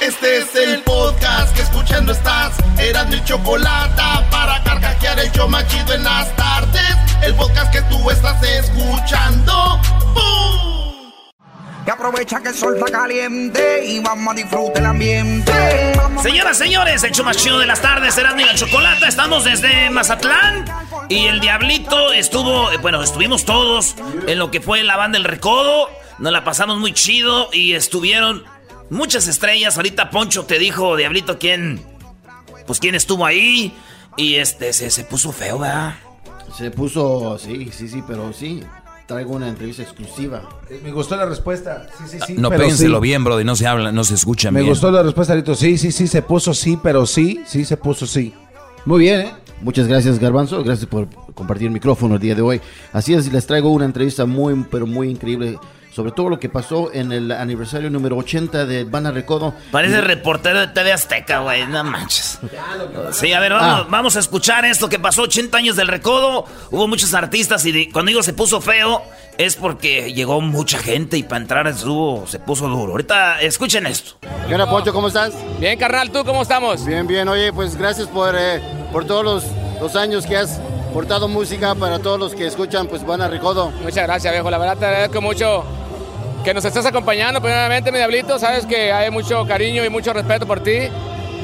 Este es el podcast que escuchando estás. Eran mi chocolate para carcajear el yo machido en las tardes. El podcast que tú estás escuchando. ¡Bum! Que aprovecha que el sol está caliente y vamos a disfrutar el ambiente. Vamos Señoras, señores, el show más chido de las tardes, Erasmo y la Chocolata. Estamos desde Mazatlán y el Diablito estuvo, eh, bueno, estuvimos todos en lo que fue la banda El Recodo. Nos la pasamos muy chido y estuvieron muchas estrellas. Ahorita Poncho te dijo, Diablito, quién, pues quién estuvo ahí. Y este, se, se puso feo, ¿verdad? Se puso, sí, sí, sí, pero sí. Traigo una entrevista exclusiva. Me gustó la respuesta. Sí, sí, sí. No, pero péguenselo sí. bien, Brody, no se habla, no se escucha Me bien. gustó la respuesta, Arito. Sí, sí, sí, se puso sí, pero sí, sí, se puso sí. Muy bien, ¿eh? Muchas gracias, Garbanzo. Gracias por compartir el micrófono el día de hoy. Así es, les traigo una entrevista muy, pero muy increíble sobre todo lo que pasó en el aniversario número 80 de Banda Recodo. Parece reportero de TV Azteca, güey, no manches. Sí, a ver, vamos, Ah. vamos a escuchar esto que pasó 80 años del recodo. Hubo muchos artistas y de- cuando digo se puso feo es porque llegó mucha gente y para entrar estuvo, se puso duro. Ahorita escuchen esto. ¿Qué onda, Poncho? ¿Cómo estás? Bien, carnal, ¿tú cómo estamos? Bien, bien. Oye, pues gracias por, eh, por todos los, los años que has portado música para todos los que escuchan, pues Banda Recodo. Muchas gracias, viejo. La verdad te agradezco mucho que nos estés acompañando. Primeramente, mi diablito, sabes que hay mucho cariño y mucho respeto por ti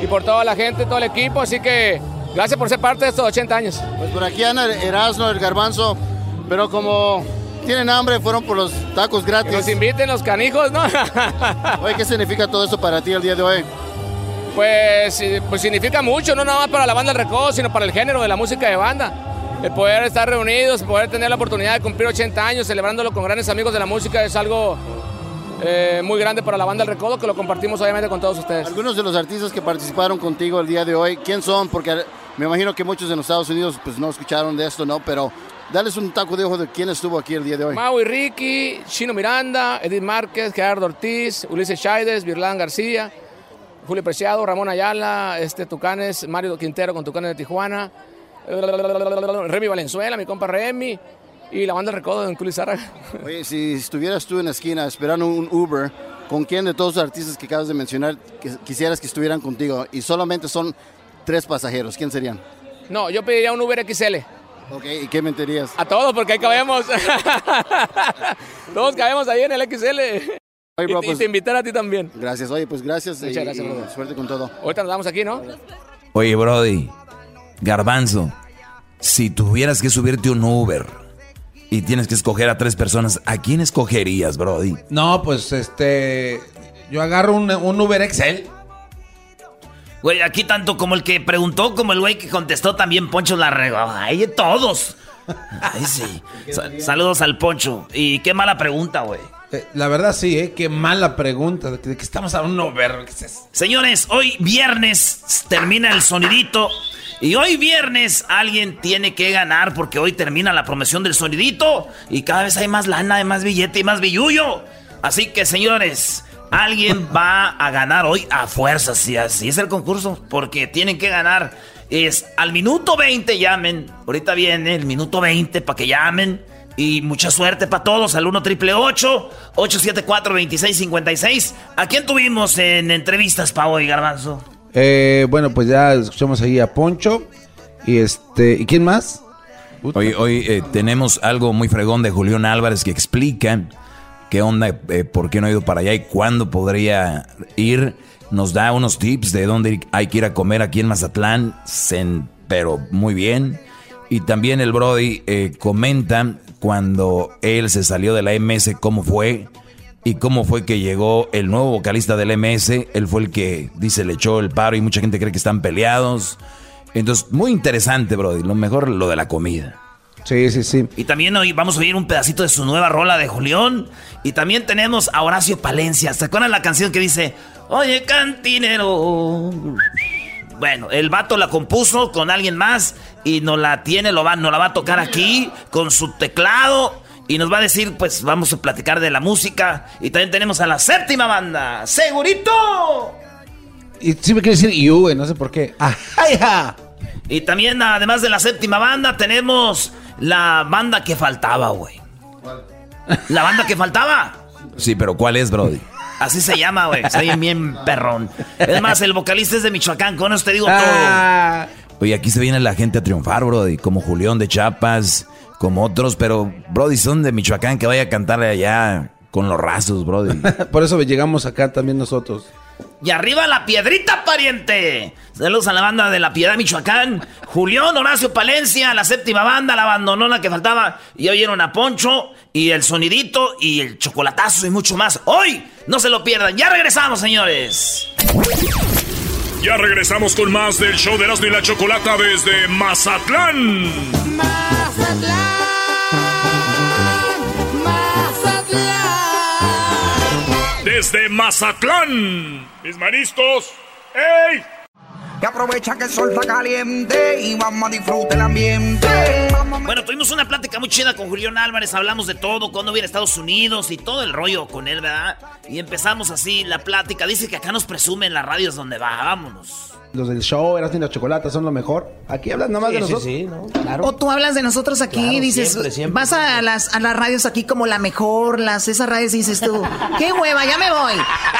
y por toda la gente, todo el equipo. Así que gracias por ser parte de estos 80 años. Pues por aquí anda Erasmo, el Garbanzo, pero como tienen hambre, fueron por los tacos Que gratis. nos inviten los canijos, ¿no? Oye, ¿qué significa todo eso para ti el día de hoy? pues, pues significa mucho, no nada más para la banda del recodo, sino para el género de la música de banda. El poder estar reunidos, el poder tener la oportunidad de cumplir 80 años celebrándolo con grandes amigos de la música es algo eh, muy grande para la banda del recodo que lo compartimos obviamente con todos ustedes. Algunos de los artistas que participaron contigo el día de hoy, ¿quién son? Porque me imagino que muchos en los Estados Unidos pues no escucharon de esto, ¿no? Pero dales un taco de ojo de quién estuvo aquí el día de hoy. Maui Ricky, Chino Miranda, Edith Márquez, Gerardo Ortiz, Ulises Chaides, Virlán García, Julio Preciado, Ramón Ayala, este Tucanes, Mario Quintero con Tucanes de Tijuana, Remy Valenzuela, mi compa Remy, y la banda Recodo de Culizarra. Oye, si estuvieras tú en la esquina esperando un Uber, ¿con quién de todos los artistas que acabas de mencionar quisieras que estuvieran contigo? Y solamente son tres pasajeros, ¿quién serían? No, yo pediría un Uber XL. Ok, ¿y qué mentirías? A todos, porque ahí cabemos. todos cabemos ahí en el XL. Oye, Y, bro, y pues, te invitar a ti también. gracias, oye, pues gracias Muchas y- gracias, y brother. suerte con todo. Ahorita nos vamos aquí, ¿no? Oye, Brody, Garbanzo, si tuvieras que subirte un Uber y tienes que escoger a tres personas, ¿a quién escogerías, Brody? No, pues este. Yo agarro un, un Uber Excel. Güey, aquí tanto como el que preguntó como el güey que contestó también Poncho la regó. Ay, todos. Ay, sí. Sa- saludos al Poncho. Y qué mala pregunta, güey. Eh, la verdad, sí, ¿eh? Qué mala pregunta. ¿De qué, estamos hablando? Un Uber. ¿Qué es eso? Señores, hoy viernes termina el sonidito. Y hoy viernes alguien tiene que ganar porque hoy termina la promoción del sonidito. Y cada vez hay más lana, hay más billete y más billullo. Así que, señores, alguien va a ganar hoy a fuerzas. Si así es el concurso. Porque tienen que ganar. Es al minuto 20 llamen. Ahorita viene el minuto 20 para que llamen. Y mucha suerte para todos al 1 triple 874 2656. ¿A quién tuvimos en entrevistas para hoy, Garbanzo? Eh, bueno, pues ya escuchamos ahí a Poncho. Y este. ¿Y quién más? Hoy, hoy eh, tenemos algo muy fregón de Julián Álvarez que explica qué onda, eh, por qué no ha ido para allá y cuándo podría ir. Nos da unos tips de dónde hay que ir a comer aquí en Mazatlán, pero muy bien. Y también el Brody eh, comenta cuando él se salió de la MS, cómo fue y cómo fue que llegó el nuevo vocalista del MS. Él fue el que dice le echó el paro y mucha gente cree que están peleados. Entonces, muy interesante, Brody. Lo mejor lo de la comida. Sí, sí, sí. Y también hoy vamos a oír un pedacito de su nueva rola de Julián. Y también tenemos a Horacio Palencia. ¿Se acuerdan la canción que dice, Oye, cantinero? Bueno, el vato la compuso con alguien más y nos la tiene, lo va, nos la va a tocar aquí con su teclado y nos va a decir, pues vamos a platicar de la música. Y también tenemos a la séptima banda, Segurito. Y sí me quiere decir you, no sé por qué. ¡Ajá! Y también, además de la séptima banda, tenemos la banda que faltaba, güey. ¿La banda que faltaba? Sí, pero ¿cuál es, Brody? Así se llama, güey. Está bien, perrón. Es más, el vocalista es de Michoacán, con eso te digo todo. Ah. Oye, aquí se viene la gente a triunfar, Brody. Como Julián de Chapas, como otros, pero, Brody, son de Michoacán que vaya a cantar allá con los rasos, Brody. Por eso llegamos acá también nosotros. Y arriba la piedrita, pariente. Saludos a la banda de La Piedad, Michoacán. Julián, Horacio Palencia, la séptima banda, la abandonona que faltaba. Y oyeron a Poncho y el sonidito y el chocolatazo y mucho más. Hoy, no se lo pierdan. Ya regresamos, señores. Ya regresamos con más del show de Erasmo y la Chocolata desde Mazatlán. Mazatlán. Desde Mazatlán. Mis mariscos, ¡ey! Que aprovecha que el sol está caliente y vamos a disfrutar el ambiente. Bueno, tuvimos una plática muy chida con Julián Álvarez, hablamos de todo, cuando viene a Estados Unidos y todo el rollo con él, ¿verdad? Y empezamos así la plática. Dice que acá nos presumen las radios donde va, vámonos los del show, Eras la Chocolata son lo mejor. Aquí hablas nomás de nosotros. Sí, ¿no? claro. O tú hablas de nosotros aquí y dices, vas a las, a las radios aquí como la mejor, las esas radios y dices tú, qué hueva, ya me voy.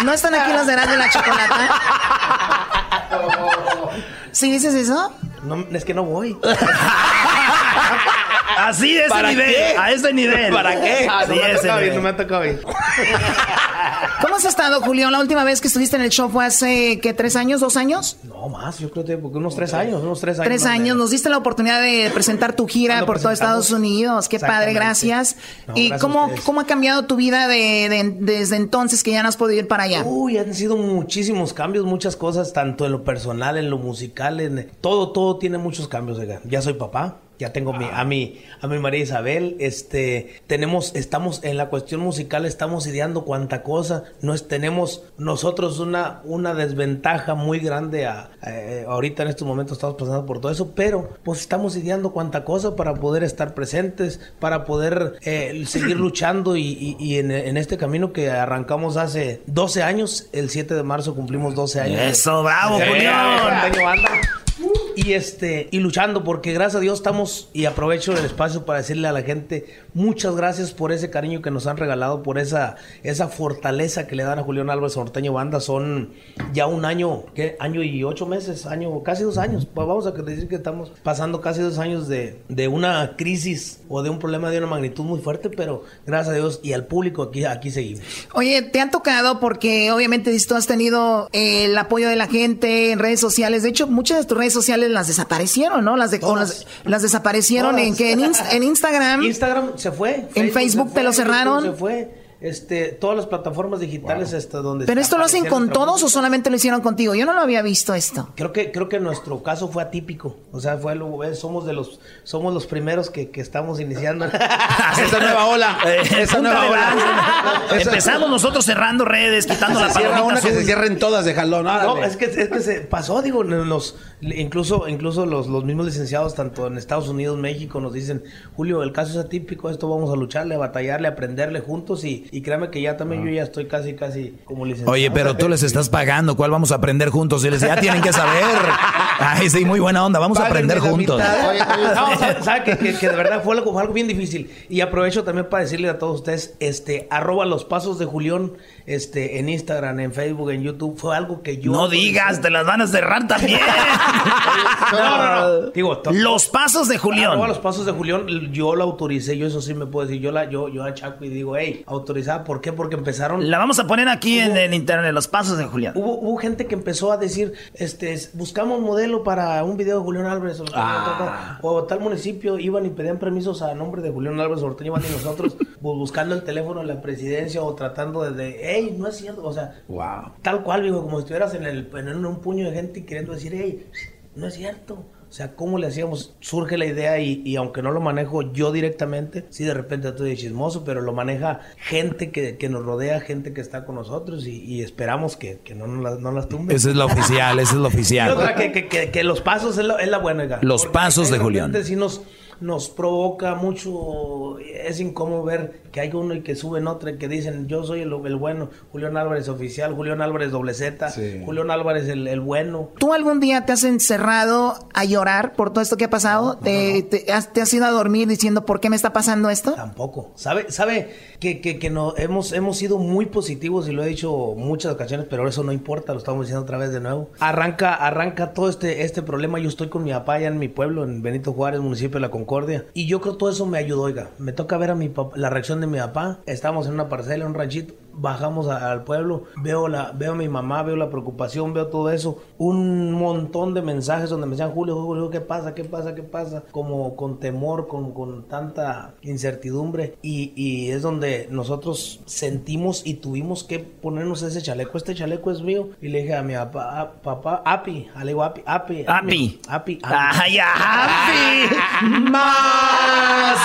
No están aquí los de Eras de la Chocolata. ¿Sí dices eso? No, es que no voy. Así de ese nivel. A ese nivel. ¿Para qué? No, me ha tocado bien, no me ha tocado bien. ¿Cómo has estado, Julián? La última vez que estuviste en el show fue hace, ¿qué? ¿Tres años? ¿Dos años? No, más. Yo creo que unos tres años. Unos tres años. Tres años. Nos diste la oportunidad de presentar tu gira por todo Estados Unidos. Qué padre, gracias. ¿Y cómo, cómo ha cambiado tu vida de, desde entonces que ya no has podido ir para allá? Uy, han sido muchísimos cambios, muchas cosas, tanto en lo personal, en lo musical, en todo, todo tiene muchos cambios. Ya soy papá ya tengo mi, a mi a mi María Isabel este tenemos estamos en la cuestión musical estamos ideando cuánta cosa nos tenemos nosotros una una desventaja muy grande a, eh, ahorita en estos momentos estamos pasando por todo eso pero pues estamos ideando cuánta cosa para poder estar presentes para poder eh, seguir luchando y, y, en, en, este camino que arrancamos hace 12 años el 7 de marzo cumplimos 12 años. Eso bravo Julián y este y luchando porque gracias a Dios estamos y aprovecho el espacio para decirle a la gente muchas gracias por ese cariño que nos han regalado por esa esa fortaleza que le dan a Julián Álvarez Norteño Banda. Son ya un año ¿qué? año y ocho meses año casi dos años. Vamos a decir que estamos pasando casi dos años de, de una crisis o de un problema de una magnitud muy fuerte pero gracias a Dios y al público aquí aquí seguimos. Oye te han tocado porque obviamente tú has tenido el apoyo de la gente en redes sociales. De hecho muchas de tus redes sociales las desaparecieron, ¿no? Las, de, las, desaparecieron en que en, en, Instagram. Instagram se fue. En Facebook te lo cerraron. Se fue este, todas las plataformas digitales hasta donde ¿Pero esto lo hacen con todos o solamente lo hicieron contigo? Yo no lo había visto esto. Creo que creo que nuestro caso fue atípico. O sea, fue somos de los somos los primeros que, que estamos iniciando esa nueva ola. esa nueva ola. Empezamos nosotros cerrando redes, quitando la palabra una que se cierren todas de jalón. No, es que, es que se pasó, digo, nos, incluso incluso los, los mismos licenciados tanto en Estados Unidos, México nos dicen, "Julio, el caso es atípico, esto vamos a lucharle, a batallarle, a aprenderle juntos y y créame que ya también yo ya estoy casi, casi como licenciado. Oye, pero tú les estás pagando, ¿cuál vamos a aprender juntos? Y les ya tienen que saber. Ay, sí, muy buena onda, vamos a aprender juntos. ¿Sabe que, que, de verdad fue algo, fue algo bien difícil? Y aprovecho también para decirle a todos ustedes, este, arroba los pasos de Julián este, en Instagram, en Facebook, en YouTube, fue algo que yo... No digas, te las van a cerrar también. Digo, los pasos de Julián. los pasos de Julián, yo lo autoricé, yo eso sí me puedo decir, yo la, yo, yo a Chaco y digo, hey, autoricé ¿Por qué? Porque empezaron... La vamos a poner aquí en el internet, los pasos de Julián. Hubo, hubo gente que empezó a decir, este, buscamos modelo para un video de Julián Álvarez o, Ah. o tal municipio, iban y pedían permisos a nombre de Julián Álvarez Banda y nosotros bu- buscando el teléfono de la presidencia o tratando de, de, hey, no es cierto, o sea, Wow. tal cual, digo, como si estuvieras en, el, en un puño de gente y queriendo decir, hey, no es cierto. O sea, ¿cómo le hacíamos? Surge la idea y, y aunque no lo manejo yo directamente, sí de repente estoy de chismoso, pero lo maneja gente que, que nos rodea, gente que está con nosotros y, y esperamos que, que no, las, no las tumben. Esa es la oficial, esa es la oficial. que, que- que- los pasos es la, es la buena. Los Porque pasos de Julián. repente Sí nos, nos provoca mucho, es incómodo ver que hay uno y que suben otra y que dicen yo soy el, el bueno, Julián Álvarez oficial, Julián Álvarez doble Z, Julián Álvarez el, el bueno. ¿Tú algún día te has encerrado a llorar por todo esto que ha pasado? ¿Te, te has, te has ido a dormir diciendo por qué me está pasando esto? Tampoco. ¿Sabe, sabe que, que, que no, hemos, hemos sido muy positivos y lo he dicho muchas ocasiones, pero eso no importa, lo estamos diciendo otra vez de nuevo. Arranca, arranca todo este, este problema. Yo estoy con mi papá allá en mi pueblo, en Benito Juárez, municipio de La Concordia. Y yo creo que todo eso me ayudó, oiga. Me toca ver a mi papá, la reacción de mi papá. Estábamos en una parcela, un ranchito. Bajamos a- al pueblo, veo, la, veo a mi mamá, veo la preocupación, veo todo eso. Un montón de mensajes donde me decían, Julio, Julio, ¿qué pasa? ¿Qué pasa? ¿Qué pasa? Como con temor, con, con tanta incertidumbre. Y, y es donde nosotros sentimos y tuvimos que ponernos ese chaleco. Este chaleco es mío. Y le dije a mi papá, "Ah, papá, Api, le digo Api, Api, Api. Api, Api. ¡Ay, Api! ¡Más!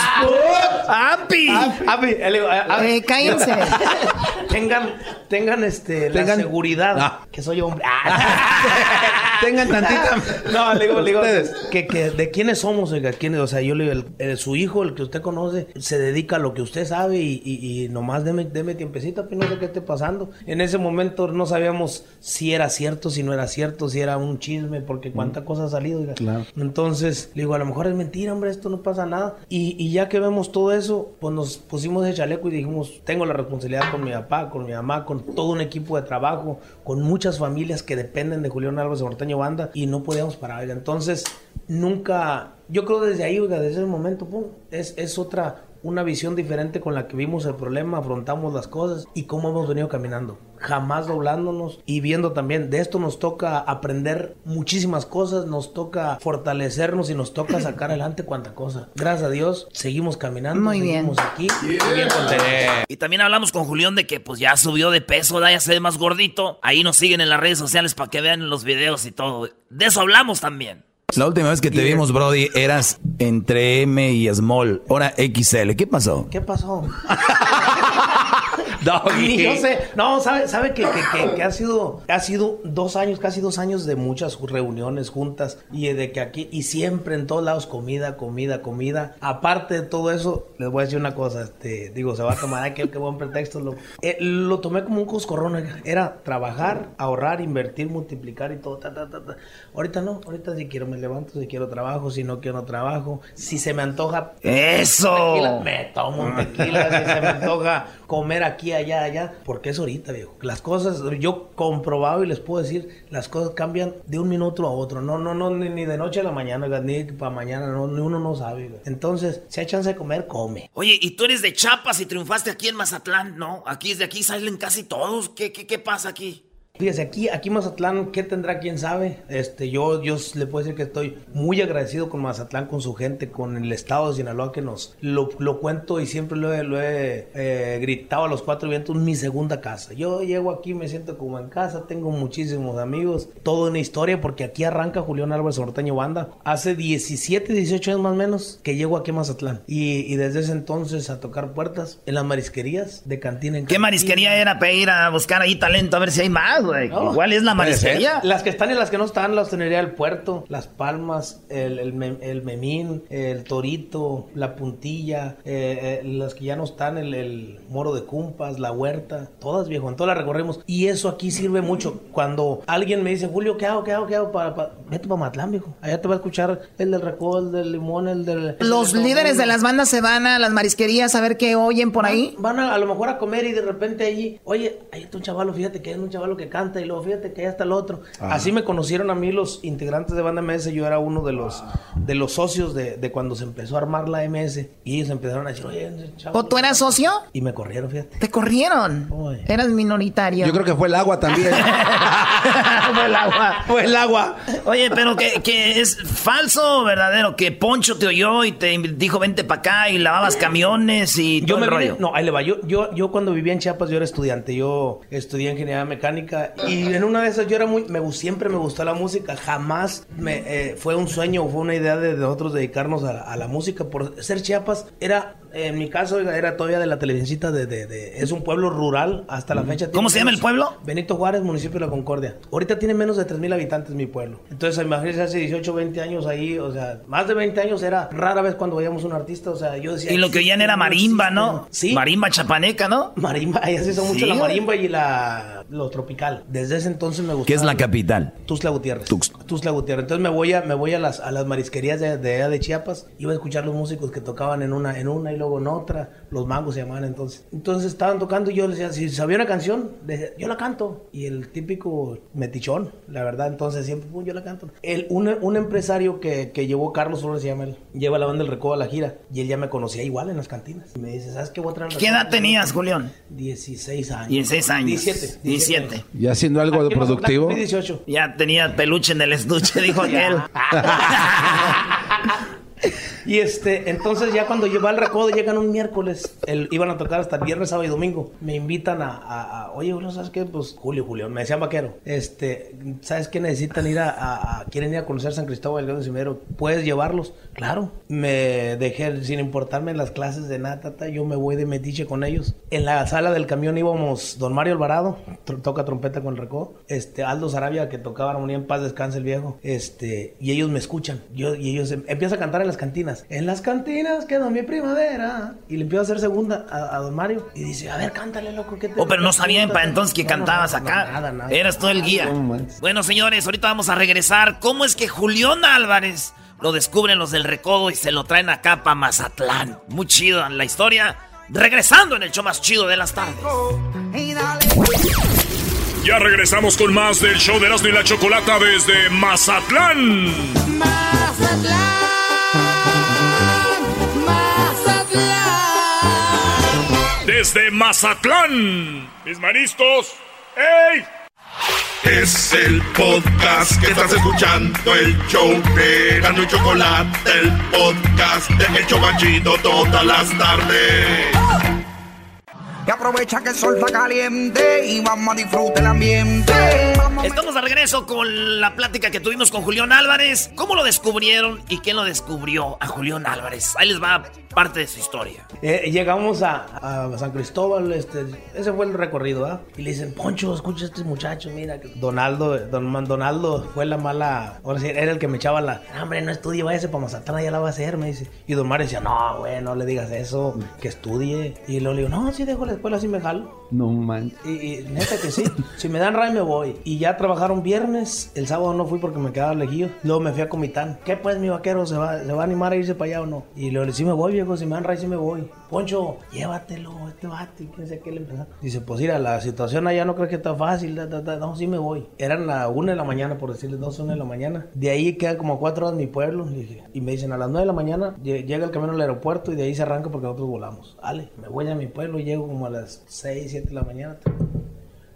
¡Api! Api, le digo, a- a- Eh, cállense. tengan, tengan este, la Tengan- seguridad Ah. que soy hombre. Ah. Tengan tantita. No, le digo, le digo Ustedes. que, que de quiénes somos, oiga, quiénes, o sea, yo le digo, el- el- su hijo, el que usted conoce, se dedica a lo que usted sabe y, y- y nomás deme, deme tiempecito, pues no sé qué esté pasando. En ese momento no sabíamos si era cierto, si no era cierto, si era un chisme, porque cuánta cosa ha salido, oiga. Claro. Entonces, le digo, a lo mejor es mentira, hombre, esto no pasa nada. Y, y ya que vemos todo eso, pues nos pusimos de chaleco y dijimos, tengo la responsabilidad con mi papá, con mi mamá, con todo un equipo de trabajo, con muchas familias que dependen de Julián Álvarez de Norteño Banda y no podíamos parar. Entonces, nunca, yo creo desde ahí, oiga, desde ese momento, pum, es, es otra, una visión diferente con la que vimos el problema, afrontamos las cosas y cómo hemos venido caminando. Jamás doblándonos y viendo también, de esto nos toca aprender muchísimas cosas, nos toca fortalecernos y nos toca sacar adelante cuanta cosa. Gracias a Dios, seguimos caminando, Muy bien. seguimos aquí y bien contentos. Y también hablamos con Julián de que pues ya subió de peso, ¿da? ya se ve más gordito. Ahí nos siguen en las redes sociales para que vean los videos y todo. De eso hablamos también. La última vez que te vimos, Brody, eras entre M y Small. Ahora XL. ¿Qué pasó? ¿Qué pasó? Ni yo sé. No, sabe, sabe que, que- que- que ha sido, ha sido dos años, casi dos años de muchas reuniones juntas y de que aquí, y siempre en todos lados comida, comida, comida. Aparte de todo eso, les voy a decir una cosa, este, digo, se va a tomar, ay, qué, qué buen pretexto. Lo, eh, lo tomé como un coscorrón, era trabajar, ahorrar, invertir, multiplicar y todo. ta, ta, ta, ta. Ahorita no, ahorita si quiero me levanto, si quiero trabajo, si no quiero trabajo. Si se me antoja ¡Eso! tequila, me tomo tequila, si se me antoja comer aquí, allá, allá, porque es ahorita, viejo. Las cosas, yo comprobado y les puedo decir, las cosas cambian de un minuto a otro. No, no, no, ni, de noche a la mañana, ni para mañana, no, ni uno no sabe. Entonces, si hay chance de comer, come. Oye, ¿y tú eres de Chiapas y triunfaste aquí en Mazatlán? No, aquí de aquí salen casi todos. ¿Qué, qué, qué pasa aquí? Fíjese, aquí, aquí Mazatlán, ¿qué tendrá? ¿Quién sabe? Este, yo, yo le puedo decir que estoy muy agradecido con Mazatlán, con su gente, con el estado de Sinaloa que nos lo, lo cuento y siempre lo he, lo he eh, gritado a los cuatro vientos, mi segunda casa. Yo llego aquí, me siento como en casa, tengo muchísimos amigos, toda una historia, porque aquí arranca Julián Álvarez Norteño Banda. Hace 17, 18 años más o menos que llego aquí a Mazatlán. Y, y desde ese entonces a tocar puertas en las marisquerías, de cantina en ¿Qué cantina. marisquería era para ir a buscar ahí talento a ver si hay más, güey? No. Igual es la marisquería. Las que están y las que no están, la hostelería del puerto, las palmas, el, el, me- el memín, el torito, la puntilla, eh, eh, las que ya no están, el, el moro de cumpas, la huerta, todas viejo, en todas las recorremos. Y eso aquí sirve mucho. Cuando alguien me dice, Julio, ¿qué hago? ¿Qué hago? ¿Qué hago? Para, para... Vete para Matlán, viejo. Allá te va a escuchar el del recol, el del limón, el del... Los el líderes de las bandas se van a las marisquerías a ver qué oyen por ahí. Van a, a lo mejor a comer y de repente allí, oye, ahí está un chavalo, fíjate que hay un chavalo que canta. Canta y luego fíjate que ya está el otro. Así me conocieron a mí los integrantes de Banda MS. Yo era uno de los, de los socios de, de cuando se empezó a armar la MS. Y ellos empezaron a decir, oye, chavo. ¿O tú eras socio? Y me corrieron, fíjate. Te corrieron. Eras minoritario. Yo creo que fue el agua también. fue el agua, fue el agua. Oye, pero que, que es falso o verdadero que Poncho te oyó y te dijo vente para acá y lavabas camiones y Yo todo me el vine- rollo. no, ahí le va. Yo, yo, yo cuando vivía en Chiapas, yo era estudiante. Yo estudié ingeniería mecánica y en una de esas yo era muy, me, siempre me gustó la música. Jamás me eh, fue un sueño o fue una idea de nosotros dedicarnos a, a la música. Por ser Chiapas, era, en mi caso, era todavía de la televisioncita de, de- de- es un pueblo rural hasta la fecha. ¿Cómo se llama el pueblo? Benito Juárez, municipio de La Concordia. Ahorita tiene menos de 3.000 habitantes mi pueblo. Entonces, imagínense, hace 18, 20 años ahí, o sea, más de 20 años era rara vez cuando veíamos un artista, o sea, yo decía... Y lo que oían era marimba, ¿no? Sí. Marimba chapaneca, ¿no? Marimba, ahí se hizo mucho la marimba y la lo tropical. Desde ese entonces me gustó. ¿Qué es la capital? Tuxtla Gutiérrez. Tuxtla Gutiérrez. Entonces me voy a, me voy a las, a las marisquerías de, de, allá de Chiapas. Iba a escuchar los músicos que tocaban en una, en una y luego en otra. Los mangos se llamaban entonces. Entonces estaban tocando y yo les decía, si sabía una canción, decía, yo la canto. Y el típico metichón, la verdad, entonces siempre, "Pum, yo la canto. El, un, un empresario que, que llevó Carlos Flores, se llama él, lleva la banda del Recodo a la gira. Y él ya me conocía igual en las cantinas. Y me dice, ¿sabes qué voy a traer? ¿Qué Recodo?" edad tenías, Julián? 16 años. 16 años. 17. 17. Y haciendo algo de productivo. 18. Ya tenía peluche en el estuche, dijo aquel. Y este, entonces ya cuando lleva el recodo, llegan un miércoles, el, iban a tocar hasta el viernes, sábado y domingo. Me invitan a, a- a- oye, Julio, ¿sabes qué? Pues Julio, Julio, me decían vaquero. Este, ¿sabes qué? Necesitan ir a, a- quieren ir a conocer San Cristóbal del Cimero. ¿Puedes llevarlos? Claro. Me dejé, sin importarme las clases de nada, tata, yo me voy de metiche con ellos. En la sala del camión íbamos Don Mario Alvarado, toca trompeta con el recodo. Este, Aldo Sarabia, que tocaba armonía en paz, descanse el viejo. Este, y ellos me escuchan. Yo, y ellos em- empiezan a cantar en las cantinas. En las cantinas quedó mi primavera. Y le empiezo a hacer segunda a, a Don Mario. Y dice, a ver, cántale, loco. ¿qué te Oh, pero no sabían preguntas?" para entonces que No, cantabas no, no, acá. nada, nada. Eras todo el guía. Bueno, señores, ahorita vamos a regresar. ¿Cómo es que Julián Álvarez lo descubren los del Recodo y se lo traen acá para Mazatlán? Muy chido la historia. Regresando en el show más chido de las tardes. Ya regresamos con más del show de Erasmo y la Chocolata desde Mazatlán. Desde Mazatlán. Mis mariscos. ¡Ey! Es el podcast que estás escuchando, el show de y Chocolate, el podcast de El Chobachito todas las tardes. Y aprovecha que el sol está caliente y vamos a disfrutar el ambiente. Vamos Estamos de regreso con la plática que tuvimos con Julián Álvarez. ¿Cómo lo descubrieron y quién lo descubrió a Julián Álvarez? Ahí les va parte de su historia. Eh, llegamos a, a San Cristóbal, este, ese fue el recorrido, ¿ah? Y le dicen, Poncho, escucha a este muchacho, mira. que Donaldo, don Donaldo fue la mala, ahora sí, era el que me echaba la, "No, hombre, no estudie, váyase para Mazatlán, ya la va a hacer, me dice. Y Don Mario decía, no, güey, no le digas eso, que estudie. Y luego le digo, no, sí, dejo la escuela, así me jalo. No man. Y, y neta que sí, si me dan ray me voy. Y ya trabajaron viernes, el sábado no fui porque me quedaba lejillo. Luego me fui a Comitán. ¿Qué pues mi vaquero? ¿Se va, ¿Se va a animar a irse para allá o no? Y le sí me voy, viejo, si me dan ray sí me voy. Poncho, llévatelo, este y quién sé qué le empezó. Dice, pues mira, la situación allá no creo que está fácil, ta, ta. no, sí me voy. Eran la una de la mañana, por decirles, dos, una de la mañana. De ahí quedan como cuatro horas mi pueblo. Y, dije- y me dicen, a las nueve de la mañana lle- llega el camión al aeropuerto y de ahí se arranca porque nosotros volamos. Vale, me voy a mi pueblo, llego como a las seis, siete de la mañana.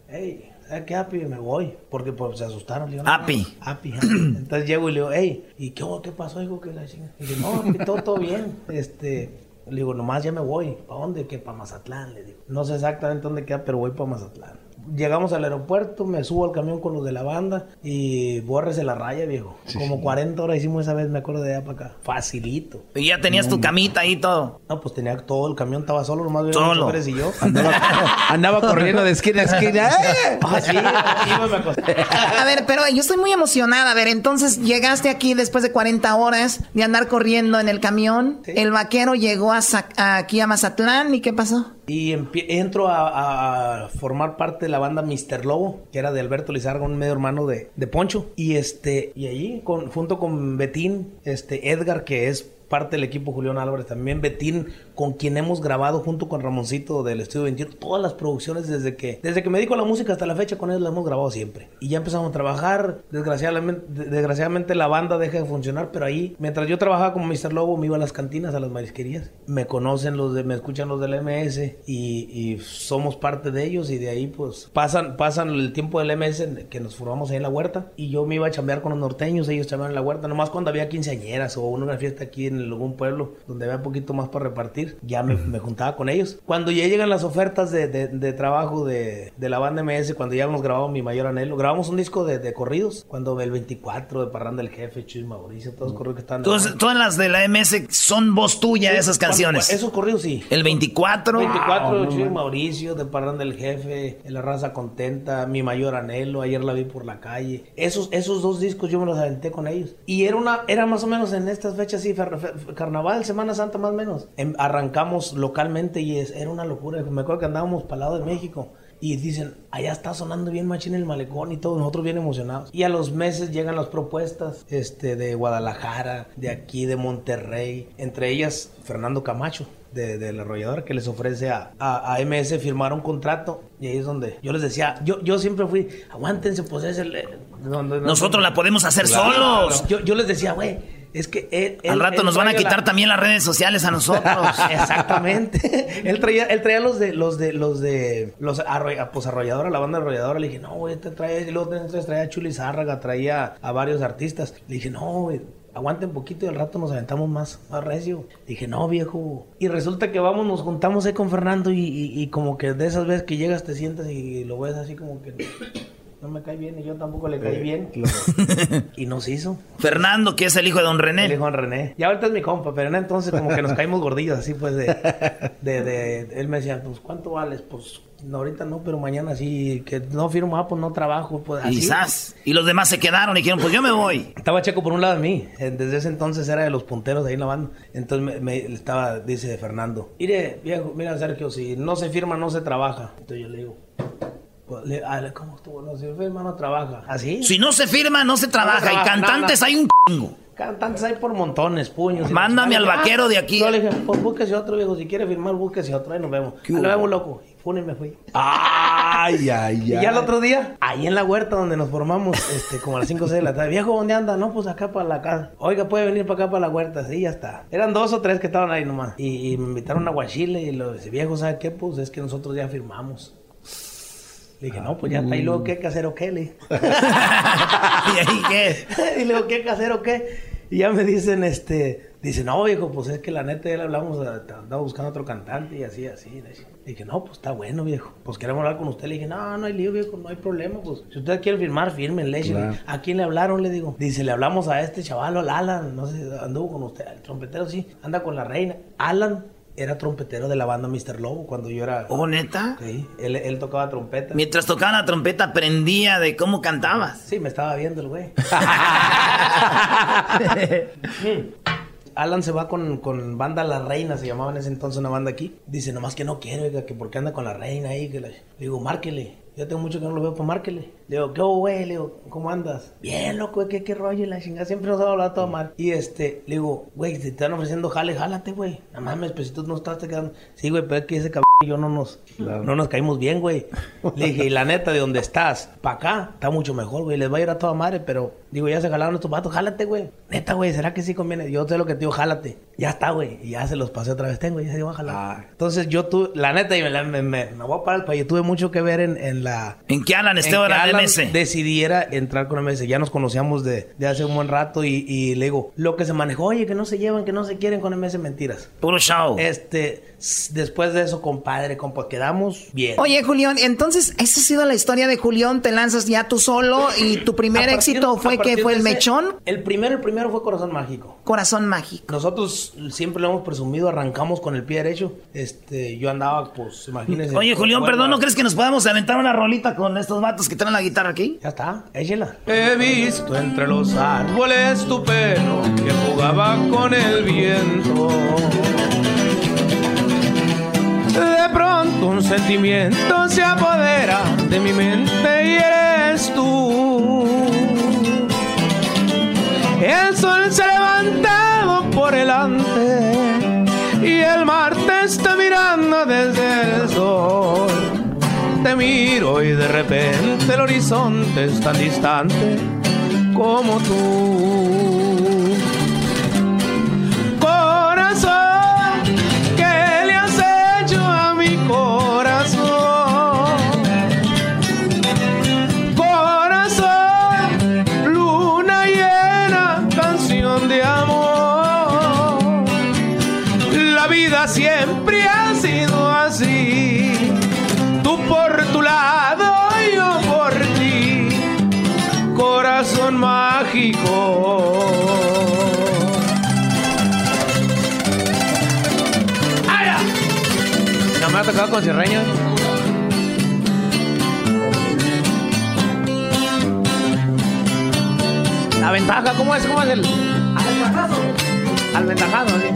Hey, ¿sabes qué, Api? Me voy. Porque pues, se asustaron. Le digo, no, Api. no, Api. Entonces llego y le digo, hey, ¿y qué, qué pasó, hijo? Que la chinga. Y dice, no, Api, todo, todo bien. Este, le digo, nomás ya me voy. ¿Para dónde? Que para Mazatlán, le digo. No sé exactamente dónde queda, pero voy para Mazatlán. Llegamos al aeropuerto, me subo al camión con los de la banda y bórrese la raya, viejo. Como 40 horas hicimos esa vez, me acuerdo de allá para acá. Facilito. Y ya tenías tu camita ahí y todo. No, pues tenía todo, el camión estaba solo, nomás Solo. los y yo. Andaba corriendo de esquina a esquina. ¡eh! Ah, sí, iba, me acosté. A ver, pero yo estoy muy emocionada. A ver, entonces llegaste aquí después de 40 horas de andar corriendo en el camión. El vaquero llegó a aquí a Mazatlán y ¿qué pasó? Y entro a, formar parte de la banda Mr. Lobo, que era de Alberto Lizarga, un medio hermano de, Poncho. Y este, y allí, junto con Betín, este, Edgar, que es parte del equipo Julián Álvarez, también Betín con quien hemos grabado junto con Ramoncito del Estudio 21, todas las producciones desde que, desde que me dedico a la música hasta la fecha con él las hemos grabado siempre. Y ya empezamos a trabajar, desgraciadamente, desgraciadamente la banda deja de funcionar, pero ahí, mientras yo trabajaba como Mr. Lobo, me iba a las cantinas, a las marisquerías. Me conocen los de, me escuchan los del MS y, y somos parte de ellos y de ahí pues pasan, pasan el tiempo del MS que nos formamos ahí en la huerta y yo me iba a chambear con los norteños, ellos chambeaban en la huerta, nomás cuando había quinceañeras o una fiesta aquí en algún pueblo donde había poquito más para repartir, ya me, me juntaba con ellos. Cuando ya llegan las ofertas de, de, de trabajo de, de, la banda MS, cuando ya hemos grabado Mi Mayor Anhelo, grabamos un disco de, de corridos, cuando el 24 de Parranda del Jefe, Chuy Mauricio, todos los corridos que están... Entonces, todas las de la MS son voz tuya, Sí, esas canciones. Esos corridos sí. El 24. 24 de Ah, Chuy Mauricio, de Parranda del Jefe, La Raza Contenta, Mi Mayor Anhelo, Ayer la vi por la calle. Esos, esos dos discos yo me los aventé con ellos. Y era una era más o menos en estas fechas, sí, Carnaval, Semana Santa más o menos. Em- arrancamos localmente y es, era una locura. Me acuerdo que andábamos para el lado de México. Y dicen, allá está sonando bien machín el malecón y todos nosotros bien emocionados. Y a los meses llegan las propuestas este, de Guadalajara, de aquí, de Monterrey. Entre ellas, Fernando Camacho, de, de la arrolladora, que les ofrece a, a, a MS firmar un contrato. Y ahí es donde yo les decía, yo, yo siempre fui, aguántense, pues es el... Nosotros la podemos hacer Claro. solos. Yo, yo les decía, güey, es que él, Al él- rato él nos van a la- quitar también las redes sociales a nosotros. Exactamente. él traía, él traía los de, los de, los de, los arroy- pues arrolladora, la banda arrolladora. Le dije, no, güey, te trae, y luego te- traía a Chuli Zárraga, traía a varios artistas. Le dije, no, güey. Aguante un poquito y al rato nos aventamos más, más recio. Dije, no, viejo. Y resulta que vamos, nos juntamos ahí con Fernando y, y- y como que de esas veces que llegas te sientas y lo ves así como que no me cae bien y yo tampoco le caí bien. y nos hizo. Fernando, que es el hijo de don René. El hijo de René. Y ahorita es mi compa, pero en ese entonces como que nos caímos gordillos así pues de, de, de- él me decía, pues ¿cuánto vales? Pues no, ahorita no, pero mañana sí, que no firmo, ah, pues no trabajo, pues así. Y zas. Y los demás se quedaron y dijeron, pues yo me voy. Estaba Checo por un lado de mí, eh, desde ese entonces era de los punteros de ahí en la banda. Entonces me, me- estaba, dice Fernando, mire viejo, mira Sergio, si no se firma no se trabaja. Entonces yo le digo, ah, ¿cómo estuvo? No se firma no trabaja. ¿Así? Si no se firma, no se trabaja. y trabaja, cantantes no, no. hay un chingo. Cantantes hay por montones, puños. Mándame al chingada. vaquero de aquí. Yo le dije, pues búsquese otro, viejo. Si quiere firmar, búsquese otro. Ahí nos vemos. Ahí nos vemos, loco. Y me fui. Ay, ay, Y ya el otro día, ahí en la huerta donde nos formamos, este, como a las 5 o 6 de la tarde. Viejo, ¿dónde anda? No, pues acá para la casa. Oiga, puede venir para acá para la huerta. Sí, ya está. Eran dos o tres que estaban ahí nomás. Y, y me invitaron a Guachile y lo dice, viejo, ¿sabe qué? Pues es que nosotros ya firmamos. Le dije, no, pues ya está. ¿Y luego qué hay que hacer o qué? Le dije. ¿Y ahí qué? y luego, ¿qué hay que hacer o qué? Y ya me dicen, este, dice, no, viejo, pues es que la neta ya le hablamos, andaba buscando otro cantante y así, así. Le dije, no, pues está bueno, viejo. Pues queremos hablar con usted. Le dije, no, no hay lío, viejo, no hay problema. Pues si ustedes quieren firmar, firmen, le Claro. ¿A quién le hablaron? Le digo. Dice, le hablamos a este chaval, al Alan. No sé, anduvo con usted. El trompetero sí, anda con la reina. Alan era trompetero de la banda Mr. Lobo cuando yo era. ¿Oh, neta? Sí, él, él tocaba trompeta. Mientras tocaba la trompeta, aprendía de cómo cantabas. Sí, me estaba viendo el güey. Alan se va con, con banda La Reina, se llamaba en ese entonces una banda aquí. Dice, nomás que no quiere, oiga, que porque anda con la reina ahí. Que la- Le digo, márquele. Ya tengo mucho que no lo veo, pues márquele. Le digo, ¿qué hubo, güey? Le digo, ¿cómo andas? Bien, loco, ¿qué, qué rollo? Y la chingada siempre nos ha hablado todo mal. Y este, le digo, güey, si te están ofreciendo jale, jálate, güey. No mames, pues si tú no estás te quedando. Sí, güey, pero es que ese cabrón y yo no nos, no nos caímos bien, güey. Le dije, y la neta, de donde estás, para acá, está mucho mejor, güey. Les va a ir a toda madre, pero digo, ya se jalaron estos vatos, jálate, güey. Neta, güey, ¿será que sí conviene? Yo sé lo que te digo, jálate. Ya está, güey. Y ya se los pasé otra vez, tengo, ya se iba a jalar. Entonces yo tuve, la neta, y me, la- me, me- me voy a parar el país. Yo tuve mucho que ver en, en la. ¿En qué Alan Esteban de MS? decidiera entrar con MS. Ya nos conocíamos de, de hace un buen rato y, y le digo, lo que se manejó, oye, que no se llevan, que no se quieren con MS, mentiras. Puro show. Este, después de eso, compadre, compa, quedamos bien. Oye, Julián, entonces, esa ha sido la historia de Julián. Te lanzas ya tú solo y tu primer partir- éxito fue que fue el ese- mechón. El primero, el primero fue Corazón Mágico. Corazón mágico. Nosotros siempre lo hemos presumido, arrancamos con el pie derecho. Este, yo andaba, pues, imagínense. Oye, Julián, Bueno, perdón, ¿no crees que nos podamos aventar una rolita con estos vatos que traen la guitarra aquí? Ya está, échela. He visto entre los árboles tu pelo que jugaba con el viento. De pronto un sentimiento se apodera de mi mente y eres tú. El sol se ha levantado por delante y el mar te está mirando desde el sol. Te miro y de repente el horizonte es tan distante como tú. Mágico. ¡Ay, ya! No me ha tocado con cierreño. La ventaja, ¿cómo es? ¿Cómo es el? Alventajazo. Alventajazo, sí.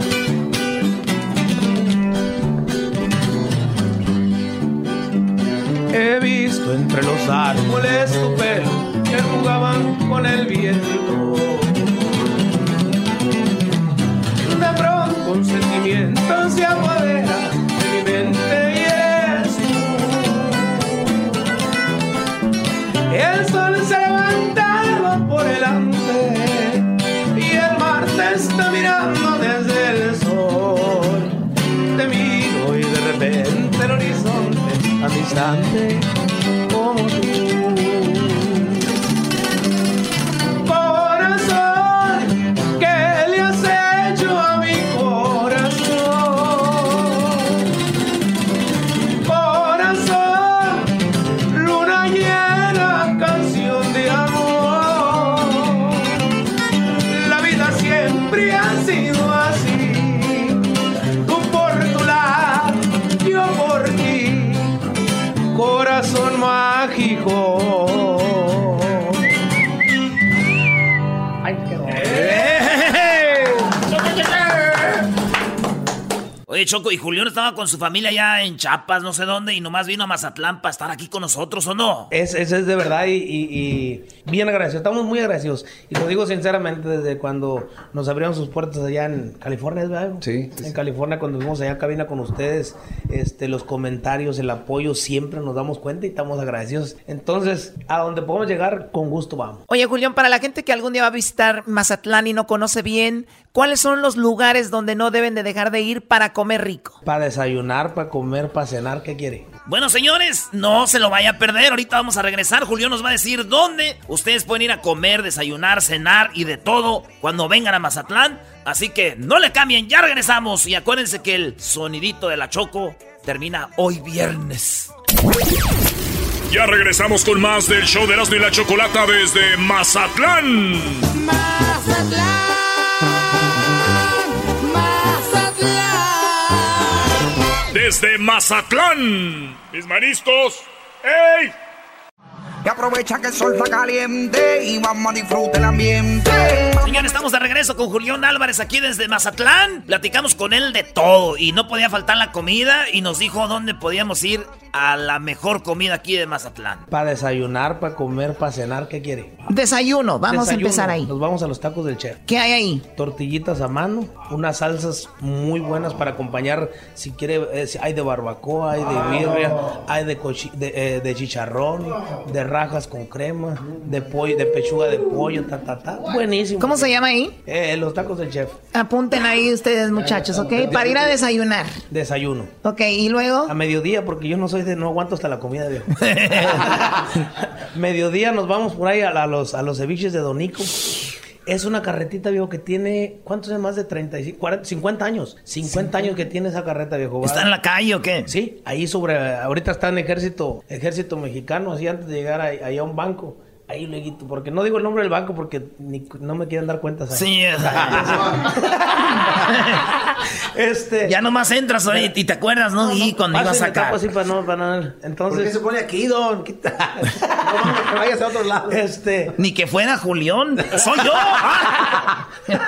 He visto entre los árboles tu pelo que jugaban con el viento. De pronto un sentimiento se apodera de mi mente y eres tú. El sol se ha levantado por delante y el mar te está mirando desde el sol. Te miro y de repente el horizonte tan distante como Oye, Choco, y Julián estaba con su familia allá en Chiapas, no sé dónde, y nomás vino a Mazatlán para estar aquí con nosotros, ¿o no? Es, es, es de verdad y, y- y bien agradecidos. Estamos muy agradecidos. Y lo digo sinceramente desde cuando nos abrieron sus puertas allá en California, ¿es ¿verdad? Sí. En California, cuando fuimos allá en cabina con ustedes, este, los comentarios, el apoyo, siempre nos damos cuenta y estamos agradecidos. Entonces, a donde podemos llegar, con gusto vamos. Oye, Julián, para la gente que algún día va a visitar Mazatlán y no conoce bien, ¿cuáles son los lugares donde no deben de dejar de ir para comer rico? Para desayunar, para comer, para cenar, ¿qué quiere? Bueno, señores, no se lo vaya a perder. Ahorita vamos a regresar. Julián nos va a decir dónde ustedes pueden ir a comer, desayunar, cenar y de todo cuando vengan a Mazatlán. Así que no le cambien, ya regresamos. Y acuérdense que el sonidito de la Choco termina hoy viernes. Ya regresamos con más del show de Erasmo y la Chocolata desde Mazatlán. Desde Mazatlán. Mis mariscos. ¡Ey! Y aprovecha que el sol está caliente y vamos a disfrutar el ambiente. Señores, estamos de regreso con Julián Álvarez aquí desde Mazatlán. Platicamos con él de todo y no podía faltar la comida y nos dijo dónde podíamos ir a la mejor comida aquí de Mazatlán. Para desayunar, para comer, para cenar, ¿qué quiere? Desayuno, vamos Desayuno. a empezar ahí. Nos vamos a los tacos del chef. ¿Qué hay ahí? Tortillitas a mano, unas salsas muy buenas para acompañar. Si quiere, eh, si hay de barbacoa, hay de birria, hay de, de, eh, de chicharrón, de rajas con crema, de pollo, de pechuga de pollo, ta, ta, ta. Buenísimo. ¿Cómo se llama ahí? Eh, los tacos del chef. Apunten ahí ustedes, muchachos, ¿ok? Para ir a desayunar. Desayuno. Ok, y luego. A mediodía, porque yo no soy de, no aguanto hasta la comida, viejo. mediodía nos vamos por ahí a, la- a los, a los ceviches de Donico. Es una carretita, viejo, que tiene, ¿cuántos años más de 35, 40, 50 años? 50 años que tiene esa carreta, viejo. ¿Está en la calle o qué? Sí, ahí sobre, ahorita está en ejército, ejército mexicano, así antes de llegar ahí, ahí a un banco. Ahí luego, porque no digo el nombre del banco porque ni- no me quieren dar cuentas. ahí. Sí, es- este. Ya nomás entras oye, y te acuerdas, ¿no? y cuando ibas acá. tapo así para no, para no- Entonces. ¿Por qué se pone aquí, don? Quita. No que vayas a otro lado. Este. Ni que fuera Julián. Soy yo.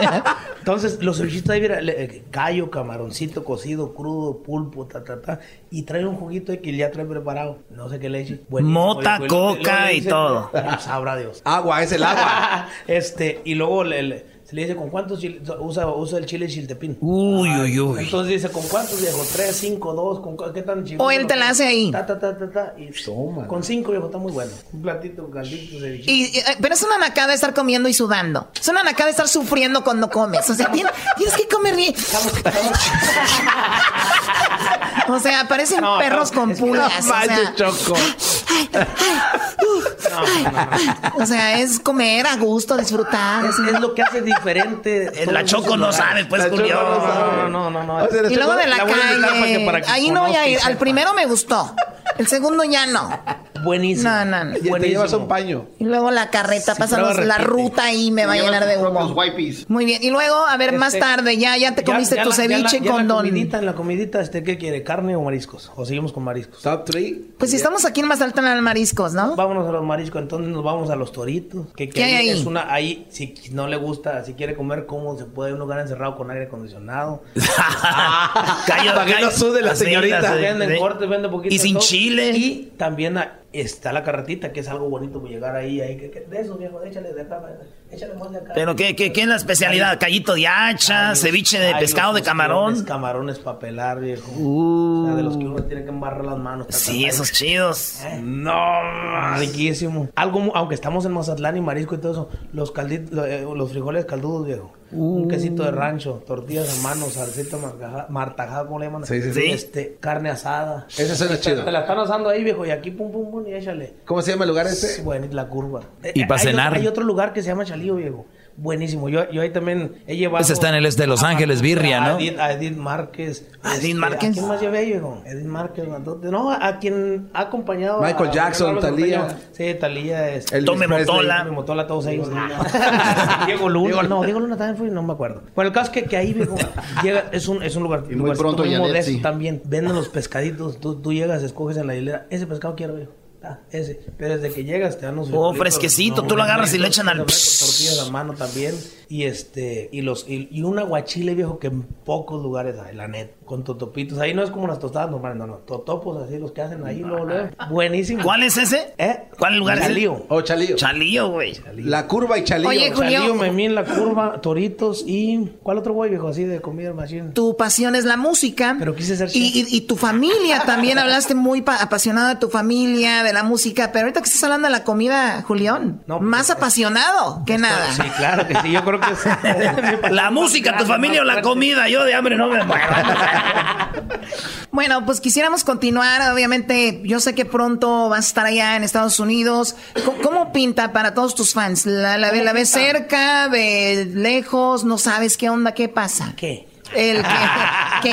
Entonces, los cevichitos ahí, mira, le- eh, callo, camaroncito cocido, crudo, pulpo, ta, ta, ta. Y trae un juguito de que ya trae preparado. No sé qué. Mota, Oye, pues, luego- coca luego le y todo. Sabrá Dios. Agua, es el agua. este, y luego le- Se le dice, ¿con cuántos chile- usa, usa el chile chiltepín? Uy, uy, uy. Entonces dice, ¿con cuántos, viejo? ¿Tres, cinco, dos? ¿Con ¿Qué tan chido? O él te la hace ahí. Ta, ta, ta, ta, ta, y Con cinco, viejo, está muy bueno. Un platito caldito, cevichito. Y, y, eh, pero es una nacada estar comiendo y sudando. Es una nacada estar sufriendo cuando comes. O sea, tienes, tienes que comer bien. O sea, parecen No, perros no, con pulgas. No o, sea, Choco. o sea, es comer a gusto, disfrutar. Es, es lo que hace diferente. Eh, la Choco no sabe, pues, Julio. no. No, no, no. no. Y luego de la, calle. Ahí no voy a ir. Al primero me gustó. El segundo ya no. Buenísimo. No, no, no. Y te llevas un paño. Y luego la carreta, Sí, pásanos la ruta y me va a llenar de humo. Muy bien. Y luego, a ver, más Este, tarde, ya, ya te comiste ya tu la- ya la- ceviche ya con la don. en la comidita, este, ¿qué quiere? ¿Carne o mariscos? ¿O seguimos con mariscos? Top 3. Pues si estamos aquí en Mazatlan al mariscos, ¿no? Vámonos a los mariscos, entonces nos vamos a los toritos. Que, que ¿Qué hay ahí? Es una, ahí, si no le gusta, si quiere comer, ¿cómo se puede uno ganar encerrado con aire acondicionado? Cayó- Para que no sude la señorita. la- Venden sí. cortes, venden poquito. Y sin chile. Y también está la carretita, que es algo bonito, pues llegar ahí, ahí que, que- de eso, viejo, échale de acá, échale más de acá. Pero ¿qué, qué, qué es la especialidad? Callito de hacha, ceviche de pescado de camarón. Camarones para pelar, viejo. O sea, de los que uno tiene que embarrar las manos. Sí, esos chidos. No, riquísimo. Algo, aunque estamos en Mazatlán y marisco y todo eso, los calditos, eh, los frijoles caldudos, viejo. Un quesito de rancho, tortillas a mano, salsita marcaja- martajada, ¿cómo le llaman? Sí, sí, sí. Este, carne asada. Ese suena Te- chido. Te la están asando ahí, viejo, y aquí pum, pum, pum, y échale. ¿Cómo se llama el lugar ese? Bueno, la curva. Y Eh, pa' hay cenar. Otro, hay otro lugar que se llama Chalío, viejo. Buenísimo. Yo, yo ahí también he llevado. Ese está en el este de Los Ángeles, Birria, ¿no? A Edith, a Edith Márquez. ¿A Edith Este, Márquez? ¿A quién más llevé ahí, viejo? Edith Márquez. No, a quien ha acompañado. Michael a- Jackson. Orteño. Sí, Talía. Es, Presley. Motola. Tome Motola, todos ellos. Diego Luna. No, Diego Luna también fue, no me acuerdo. Bueno, el caso es que, que ahí, viejo, llega, es un, es un lugar, Y muy pronto muy Janet, modesto sí. también. Venden los pescaditos. Tú, tú llegas, escoges en la hilera. Ese pescado quiero, viejo. Ah, ese. Pero desde que llegas te dan los Oh, fresquecito, tú lo agarras y le echan al- tortillas a mano también y este y los y, y un aguachile viejo que en pocos lugares hay la net con totopitos ahí no es como las tostadas normales no no totopos así los que hacen ahí luego, luego. buenísimo ¿Cuál es ese? ¿Eh? ¿Cuál lugar es ese? Chalío. Oh, Chalío. Chalío, güey. La curva y Chalío. Oye, Julio. Chalío, Memín, la curva, toritos y ¿cuál otro güey viejo así de comida machine? Tu pasión es la música. Pero quise ser y, y- y tu familia también hablaste muy pa- apasionado de tu familia, de la música. Pero ahorita que estás hablando de la comida, Julián, No, más pues, apasionado que nada. Sí, claro que sí, yo creo que es La música, tu familia o la comida. Yo de hambre no me muero. Bueno, pues quisiéramos continuar. Obviamente, yo sé que pronto vas a estar allá en Estados Unidos. ¿Cómo, cómo pinta para todos tus fans? ¿La, la, la ves cerca, de lejos? ¿No sabes qué onda? ¿Qué pasa? ¿Qué? El que, ¿Qué?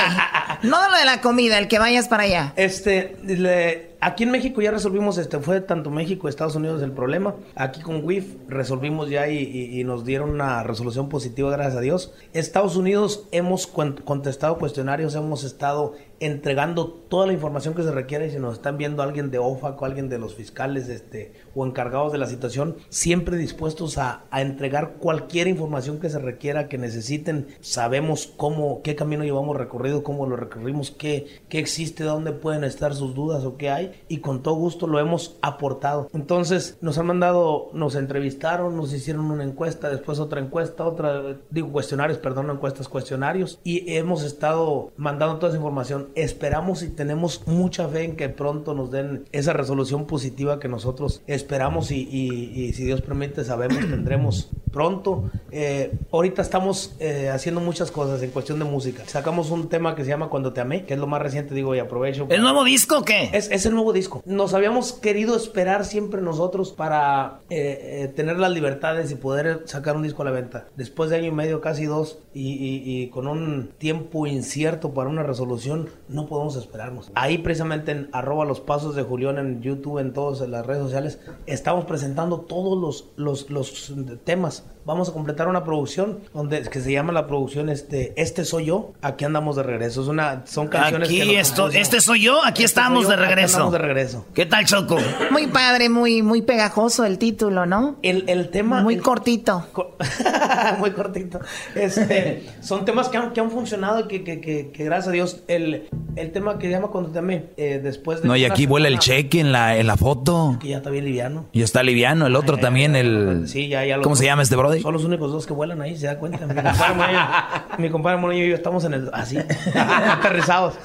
No de lo de la comida, el que vayas para allá. Este, le- aquí en México ya resolvimos, este, fue tanto México, Estados Unidos el problema. Aquí con WIF resolvimos ya y, y- y nos dieron una resolución positiva, gracias a Dios. Estados Unidos hemos contestado cuestionarios, hemos estado entregando toda la información que se requiere y si nos están viendo alguien de OFAC o alguien de los fiscales este, o encargados de la situación, siempre dispuestos a, a entregar cualquier información que se requiera, que necesiten. Sabemos cómo, qué camino llevamos recorrido, cómo lo recorrimos, qué, qué existe, dónde pueden estar sus dudas o qué hay y con todo gusto lo hemos aportado. Entonces nos han mandado, nos entrevistaron, nos hicieron una encuesta, después otra encuesta, otra, digo cuestionarios, perdón, no encuestas, cuestionarios y hemos estado mandando toda esa información. Esperamos y tenemos mucha fe en que pronto nos den esa resolución positiva que nosotros esperamos y, y- y si Dios permite sabemos tendremos pronto. Eh, ahorita estamos eh, haciendo muchas cosas en cuestión de música. Sacamos un tema que se llama Cuando te amé, que es lo más reciente, digo, y aprovecho. ¿El nuevo disco o qué? Es, es el nuevo disco. Nos habíamos querido esperar siempre nosotros para eh, eh, tener las libertades y poder sacar un disco a la venta. Después de año y medio, casi dos, y, y- y con un tiempo incierto para una resolución, no podemos esperarnos. Ahí precisamente en arroba los pasos de Julián en YouTube, en todas las redes sociales, estamos presentando todos los, los, los temas. Vamos a completar una producción donde que se llama la producción este Este soy yo. Aquí andamos de regreso. Es una son canciones que Aquí nos esto, este soy yo, aquí Este estamos yo, de aquí regreso. andamos de regreso. ¿Qué tal, Choco? Muy padre, muy, muy pegajoso el título, ¿no? El, el tema. Muy el- cortito. co- muy cortito. Este, son temas que han, que han funcionado y que, que- que- que gracias a Dios el, El tema que se llama Cuando te amé, eh, después de... No, y aquí vuela el cheque en la, en la foto. Que ya está bien liviano. Y está liviano. El otro también, el... Sí, ya, ya los ¿Cómo se llama este Son los únicos dos que vuelan ahí, se da cuenta. Mi compadre Moreño, mi compadre Moreño y yo estamos en el... Así, aterrizados.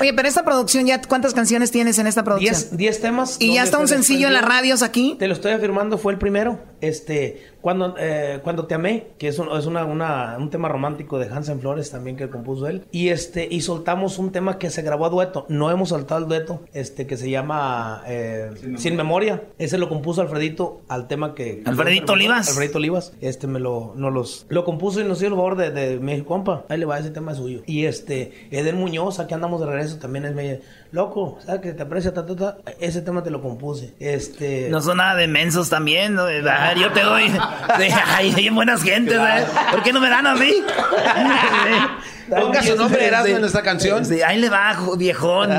Oye, pero esta producción ya, ¿cuántas canciones tienes en esta producción? Diez, diez temas. ¿Y ya está un se sencillo en las radios aquí? Te lo estoy afirmando, fue el primero. Este, cuando, eh, cuando te amé, que es, un, es una, una- un tema romántico de Hansen Flores también que compuso él. Y este, y soltamos un tema que se grabó a dueto. No hemos soltado el dueto, este, que se llama eh, Sin, Memoria. Ese lo compuso Alfredito al tema que. Alfredito Olivas. Alfredito Olivas. Este me lo, no los, lo compuso y nos dio el favor de, de mi compa. Ahí le va ese tema es suyo. Y este, Eden Muñoz, aquí andamos de regreso, también es medio. Loco, ¿sabes que te aprecia? ta, ta, ta? Ese tema te lo compuse. Este. No son nada de mensos también. ¿no? A ver, yo te doy. Sí, Hay hay buenas gentes, ¿eh? ¿Por qué no me dan a mí? Ponga su nombre, Erasmo, en esta canción. Sí, ahí le va, jo- viejón. Sí,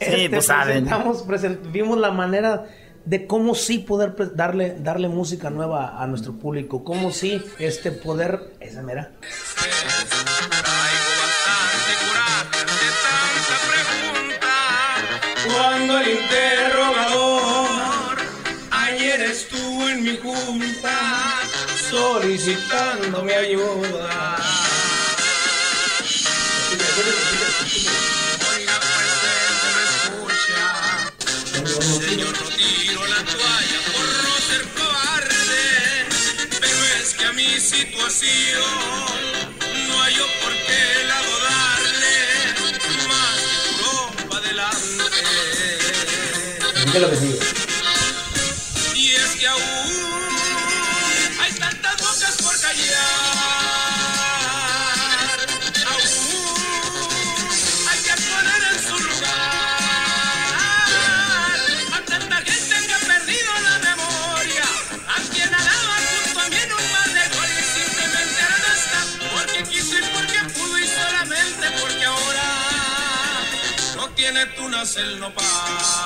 Este, pues saben. presentamos- present- vimos la manera de cómo sí poder darle, darle música nueva a nuestro público, cómo sí este poder, esa mera. Cuando el interrogador ayer estuvo en mi junta solicitando mi ayuda. Oiga, pues me escucha. Señor, no tiro la toalla por no ser cobarde, pero es que a mi situación ¿Qué es lo que sigue? Y es que aún hay tantas bocas por callar. Aún hay que poner en su lugar a tanta gente que ha perdido la memoria. A quien dado junto a mí en un mar de simplemente ahora no está. Porque quiso y porque pudo y solamente porque ahora no tiene tunas el nopal.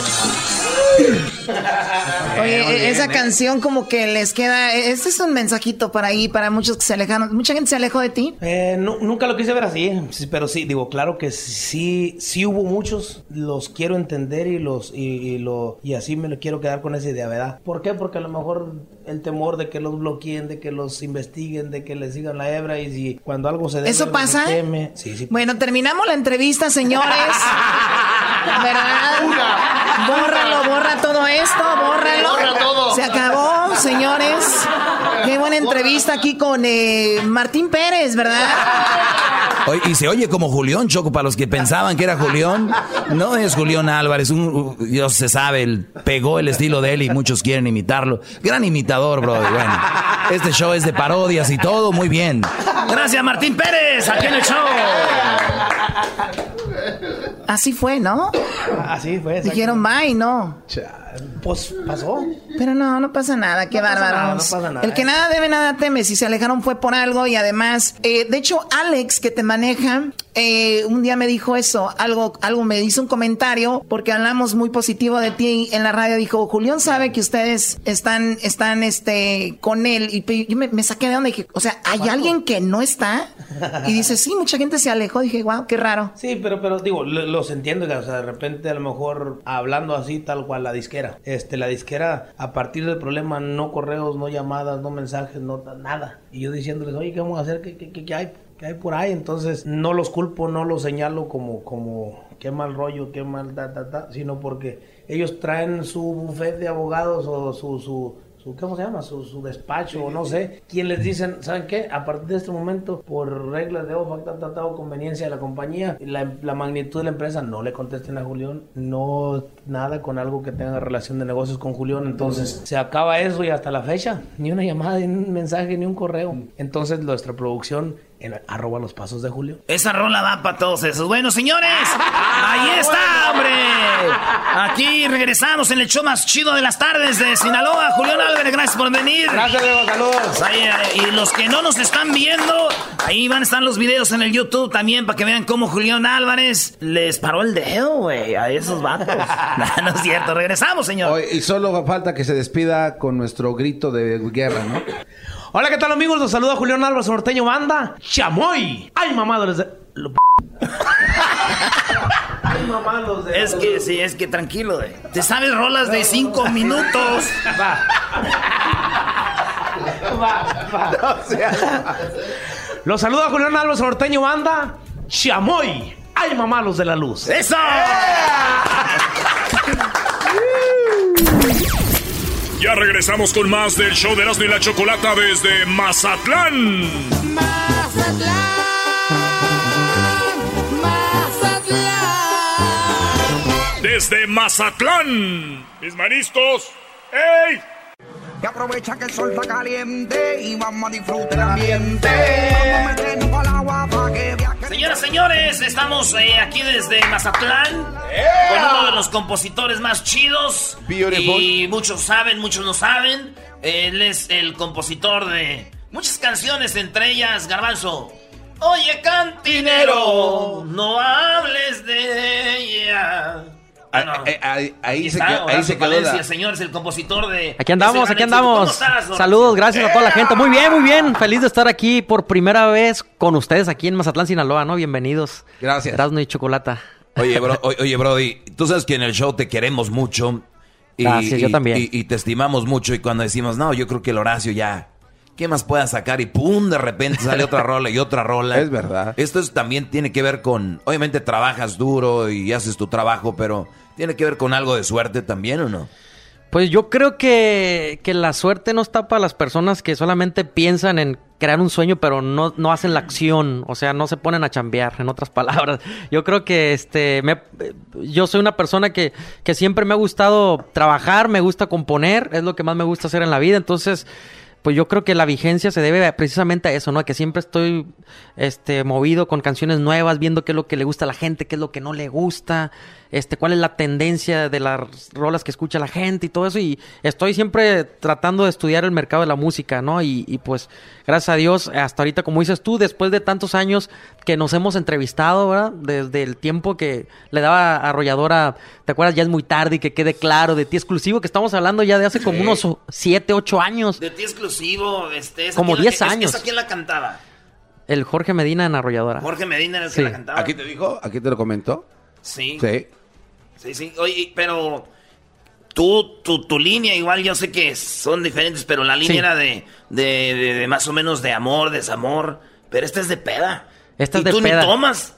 Oye, bien, esa canción como que les queda, este es un mensajito para ahí, para muchos que se alejaron. ¿Mucha gente se alejó de ti? Eh, nu- nunca lo quise ver así, sí, pero sí, digo, claro que sí, sí hubo muchos, los quiero entender y los y, y lo y así me lo quiero quedar con esa idea, ¿verdad? ¿Por qué? Porque a lo mejor el temor de que los bloqueen, de que los investiguen, de que les sigan la hebra y si cuando algo se debe, ¿Eso pasa? se teme. Sí, sí. Bueno, terminamos la entrevista, señores. ¿Verdad? Bórralo, borra todo esto, bórralo. Borra todo. Se acabó, señores. Qué buena entrevista aquí con eh, Martín Pérez, ¿verdad? Oye, y se oye como Julián Choco, para los que pensaban que era Julián. No es Julián Álvarez, un, Dios se sabe, él pegó el estilo de él y muchos quieren imitarlo. Gran imitador, bro. Bueno, este show es de parodias y todo, muy bien. Gracias, Martín Pérez, aquí en el show. Así fue, ¿no? Así fue. Dijeron bye, ¿no? Pues pasó. Pero no, no pasa nada, qué No pasa bárbaros. nada, no pasa nada. El que nada debe, nada teme. Si se alejaron fue por algo y además, eh, de hecho, Alex, que te maneja, eh, un día me dijo eso, algo, algo me hizo un comentario porque hablamos muy positivo de ti en la radio. Dijo, Julián sabe que ustedes están, están, este, con él y yo me, me saqué de y dije, o sea, ¿hay alguien que no está? Y dice, sí, mucha gente se alejó. Dije, wow, qué raro. Sí, pero, pero digo, lo- los entiendo, o sea, de repente a lo mejor hablando así tal cual la disquera. Este, la disquera, a partir del problema, no correos, no llamadas, no mensajes, no nada. Y yo diciéndoles, oye, ¿qué vamos a hacer? ¿Qué, qué, qué- qué hay? ¿Qué hay por ahí? Entonces, no los culpo, no los señalo como, como, qué mal rollo, qué mal, ta, ta, ta, sino porque ellos traen su buffet de abogados o su, su, su ¿cómo se llama? Su, su despacho o no sé, quien les dicen, ¿saben qué? A partir de este momento, por reglas de OFAC, ta, ta, ta, o conveniencia de la compañía, la, la magnitud de la empresa, no le contesten a Julián, no nada con algo que tenga relación de negocios con Julián, entonces se acaba eso y hasta la fecha, ni una llamada, ni un mensaje, ni un correo. Entonces nuestra producción en arroba los pasos de Julio. Esa rola va para todos esos. Bueno, señores, ahí está, hombre. Aquí regresamos en el show más chido de las tardes de Sinaloa. Julián Álvarez, gracias por venir. Gracias, Diego, saludos. Ahí, eh, y los que no nos están viendo, ahí van a estar los videos en el YouTube también para que vean cómo Julián Álvarez les paró el dedo, güey, a esos vatos. no, no es cierto. Regresamos, señor. Oye, y solo falta que se despida con nuestro grito de guerra, ¿no? Hola, ¿qué tal amigos? Los saluda Julián Álvarez, norteño banda, Chamoy. Ay, mamá, los, Es que, sí, es que tranquilo, eh. Te sabes rolas de cinco minutos. Va. Va, va. Los saluda Julián Álvarez Norteño Banda. Chamoy. Ay, mamá, los de la luz. ¡Eso! Ya regresamos con más del show de Erasmo y la Chocolata desde Mazatlán. Desde Mazatlán. Mis mariscos. ¡Ey! Y aprovecha que el sol está caliente y vamos a disfrutar el ambiente. Vamos a meternos al agua para que viaje. Señoras, señores, estamos eh, aquí desde Mazatlán con uno de los compositores más chidos. Beautiful. Y muchos saben, muchos no saben. Él es el compositor de muchas canciones, entre ellas Garbanzo. Oye, cantinero, no hables de ella. Ah, eh, ahí, ahí se quedó, ahí Horacio se quedó Palencia, la- señor, es el compositor de. Aquí andamos, aquí gran éxito. ¿Cómo andamos. estás? Saludos, gracias a toda la gente. Muy bien, muy bien. Feliz de estar aquí por primera vez con ustedes aquí en Mazatlán, Sinaloa, ¿no? Bienvenidos. Gracias. Erasmo y Chocolata. Oye, bro- oye, Brody, tú sabes que en el show te queremos mucho. Y, Gracias, yo también. Y, y te estimamos mucho. Y cuando decimos, no, yo creo que el Horacio ya. ¿Qué más pueda sacar? Y pum, de repente sale otra rola y otra rola. Es verdad. Esto es- también tiene que ver con. Obviamente trabajas duro y haces tu trabajo, pero tiene que ver con algo de suerte también, ¿o no? Pues yo creo que, que la suerte no está para las personas que solamente piensan en crear un sueño, pero no, no hacen la acción, o sea, no se ponen a chambear, en otras palabras. Yo creo que este me, yo soy una persona que, que siempre me ha gustado trabajar, me gusta componer, es lo que más me gusta hacer en la vida, entonces pues yo creo que la vigencia se debe precisamente a eso, ¿no? Que siempre estoy este movido con canciones nuevas, viendo qué es lo que le gusta a la gente, qué es lo que no le gusta, este cuál es la tendencia de las rolas que escucha la gente y todo eso y estoy siempre tratando de estudiar el mercado de la música, ¿no? Y, y, pues gracias a Dios hasta ahorita como dices tú, después de tantos años que nos hemos entrevistado, ¿verdad? Desde el tiempo que le daba a arrolladora, ¿te acuerdas? Ya es muy tarde y que quede claro de ti exclusivo que estamos hablando ya de hace como Sí. unos 7, 8 años. De ti exclusivo, este. ¿esa Como quién la- 10 es- años. ¿Esa quién la cantaba? El Jorge Medina en arrolladora. Jorge Medina era el Sí. que la cantaba. ¿Aquí te dijo? ¿Aquí te lo comentó? Sí. Sí. Sí, sí. Oye, pero tú, tu, tu línea, igual yo sé que son diferentes, pero la línea Sí. era de, de, de- de más o menos de amor, desamor. Pero esta es de peda. Esta es y de tú peda. ni tomas.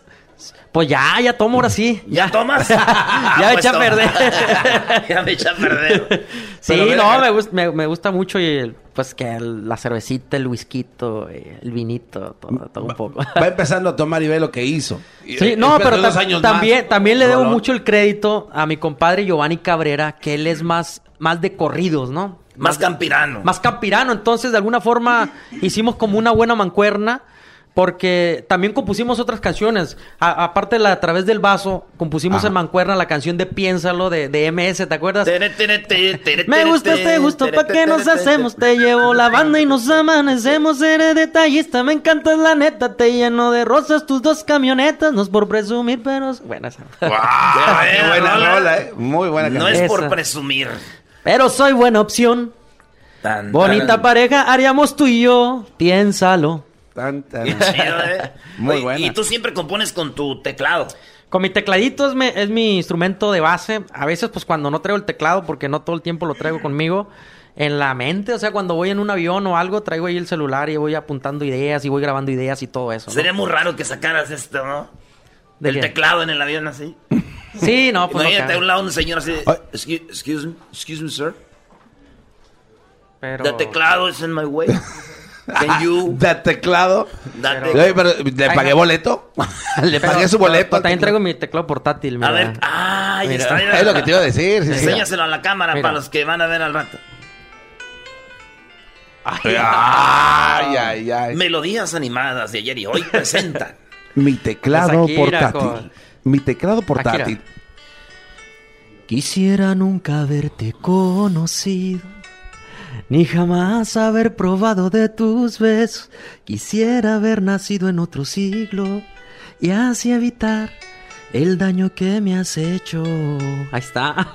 Pues ya, ya tomo ahora sí. ¿Ya tomas? ya Ah, me pues eché a toma. perder. ya me eché a perder. Sí, Pero no, me, gust- me, me gusta mucho y el- pues que el- la cervecita, el whisky, el vinito, todo, todo un poco. Va empezando a tomar y ve lo que hizo. Sí, eh, no, pero también, más. también le debo mucho el crédito a mi compadre Giovanni Cabrera, que él es más, más de corridos, ¿no? Más campirano. Más campirano. Entonces, de alguna forma, hicimos como una buena mancuerna. Porque también compusimos otras canciones. A- aparte de la A través del vaso, compusimos Ajá. en Mancuerna la canción de Piénsalo de, de MS, ¿te acuerdas? Me gusta este gusto, ¿pa' qué nos hacemos? Te llevo la banda y nos amanecemos. Eres detallista, me encantas la neta. Te lleno de rosas tus dos camionetas. No es por presumir, pero... Bueno, esa. Qué buena rola. rola, eh. Muy buena No canción. es por Esa. presumir. Pero soy buena opción. Tan, Bonita tan- pareja haríamos tú y yo. Piénsalo. Tan, tan. Chido, ¿eh? Muy Oye, buena. Y tú siempre compones con tu teclado. Con mi tecladito es mi, es mi instrumento de base. A veces, pues cuando no traigo el teclado, porque no todo el tiempo lo traigo conmigo, en la mente, o sea, cuando voy en un avión o algo, traigo ahí el celular y voy apuntando ideas y voy grabando ideas y todo eso. ¿no? Sería muy raro que sacaras esto, ¿no? ¿De Del teclado en el avión así. Sí, no, pues no a un lado un señor así. Ay. Excuse, excuse me, excuse me, sir. Pero... The teclado is in my way. Can you... De teclado. Pero- Oye, pero ¿le Ay, pagué no. boleto? ¿Le Pero- pagué su boleto? pero también traigo mi teclado portátil, mira. A ver, ay, Mira. está mira. Es lo que te iba a decir. Sí. Enséñaselo a la cámara Mira. para los que van a ver al rato. Ay, ay, ay. Melodías animadas de ayer y hoy presentan. Mi teclado Shakira, portátil. con- Mi teclado portátil. Quisiera nunca haberte conocido, ni jamás haber probado de tus besos. Quisiera haber nacido en otro siglo y así evitar el daño que me has hecho. Ahí está.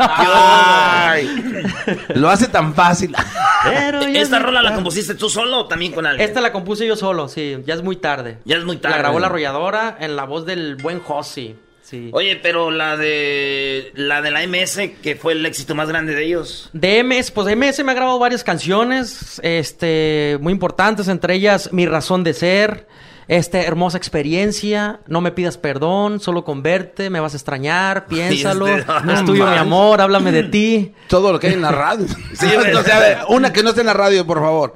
Lo hace tan fácil. Pero ya ¿Esta es rola la compusiste tú solo o también con alguien? Esta la compuse yo solo, sí. Ya es muy tarde. Ya es muy tarde. La grabó la arrolladora en la voz del buen Josi. Sí. Oye, pero la de la de la MS, que fue el éxito más grande de ellos. De MS, pues de MS me ha grabado varias canciones, este, muy importantes, entre ellas Mi Razón de Ser, este, Hermosa Experiencia, No me pidas perdón, solo con verte, me vas a extrañar, piénsalo, este, no es tuyo mi amor, háblame de ti. Todo lo que hay en la radio. Sí, o sea, a ver, una que no esté en la radio, por favor.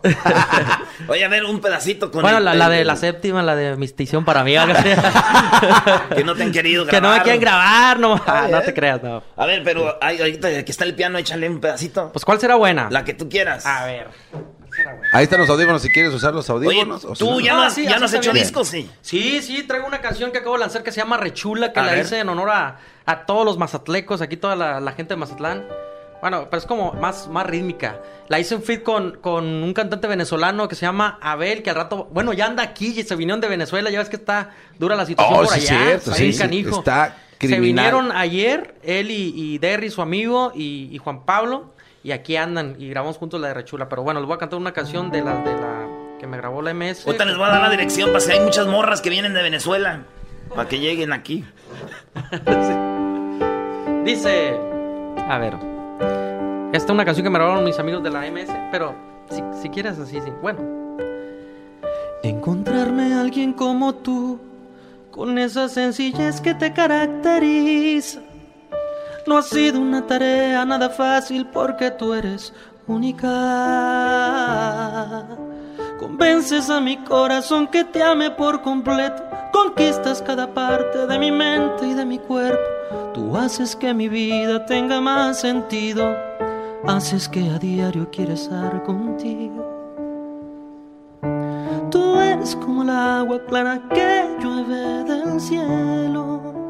Oye, a ver, un pedacito con Bueno, el- la, la de el- la séptima, la de Mistición para mí, que no te han querido que grabar. no me quieren grabar, no, ah, no te creas, no. A ver, pero ay, ahorita que está el piano, échale un pedacito. Pues, ¿cuál será buena? La que tú quieras. A ver. Ahí están los audífonos si quieres usar los audífonos. o si tú no. ya no, Ah, has- sí, ya no has hecho bien. discos, sí. Sí, sí, traigo una canción que acabo de lanzar que se llama Rechula, que A la ver. hice en honor a, a todos los mazatlecos, aquí toda la, la gente de Mazatlán. Bueno, pero es como más, más rítmica. La hice en fit con, con un cantante venezolano que se llama Abel, que al rato, bueno, ya anda aquí, y se vinieron de Venezuela, ya ves que está dura la situación Oh, por sí, allá. cierto, está sí, canijo. está Se criminal. vinieron ayer, él y, y Derry, su amigo, y, y Juan Pablo, y aquí andan, y grabamos juntos la de Rechula. Pero bueno, les voy a cantar una canción de la, de la que me grabó la MS. Ahorita les voy a dar la dirección para si hay muchas morras que vienen de Venezuela. Para que lleguen aquí. Dice, a ver, esta es una canción que me grabaron mis amigos de la MS, pero si, si quieres así, sí. Bueno. Encontrarme a alguien como tú, con esa sencillez que te caracteriza. No ha sido una tarea nada fácil porque tú eres única. Convences a mi corazón que te ame por completo. Conquistas cada parte de mi mente y de mi cuerpo. Tú haces que mi vida tenga más sentido. Haces que a diario quiera estar contigo. Tú eres como el agua clara que llueve del cielo.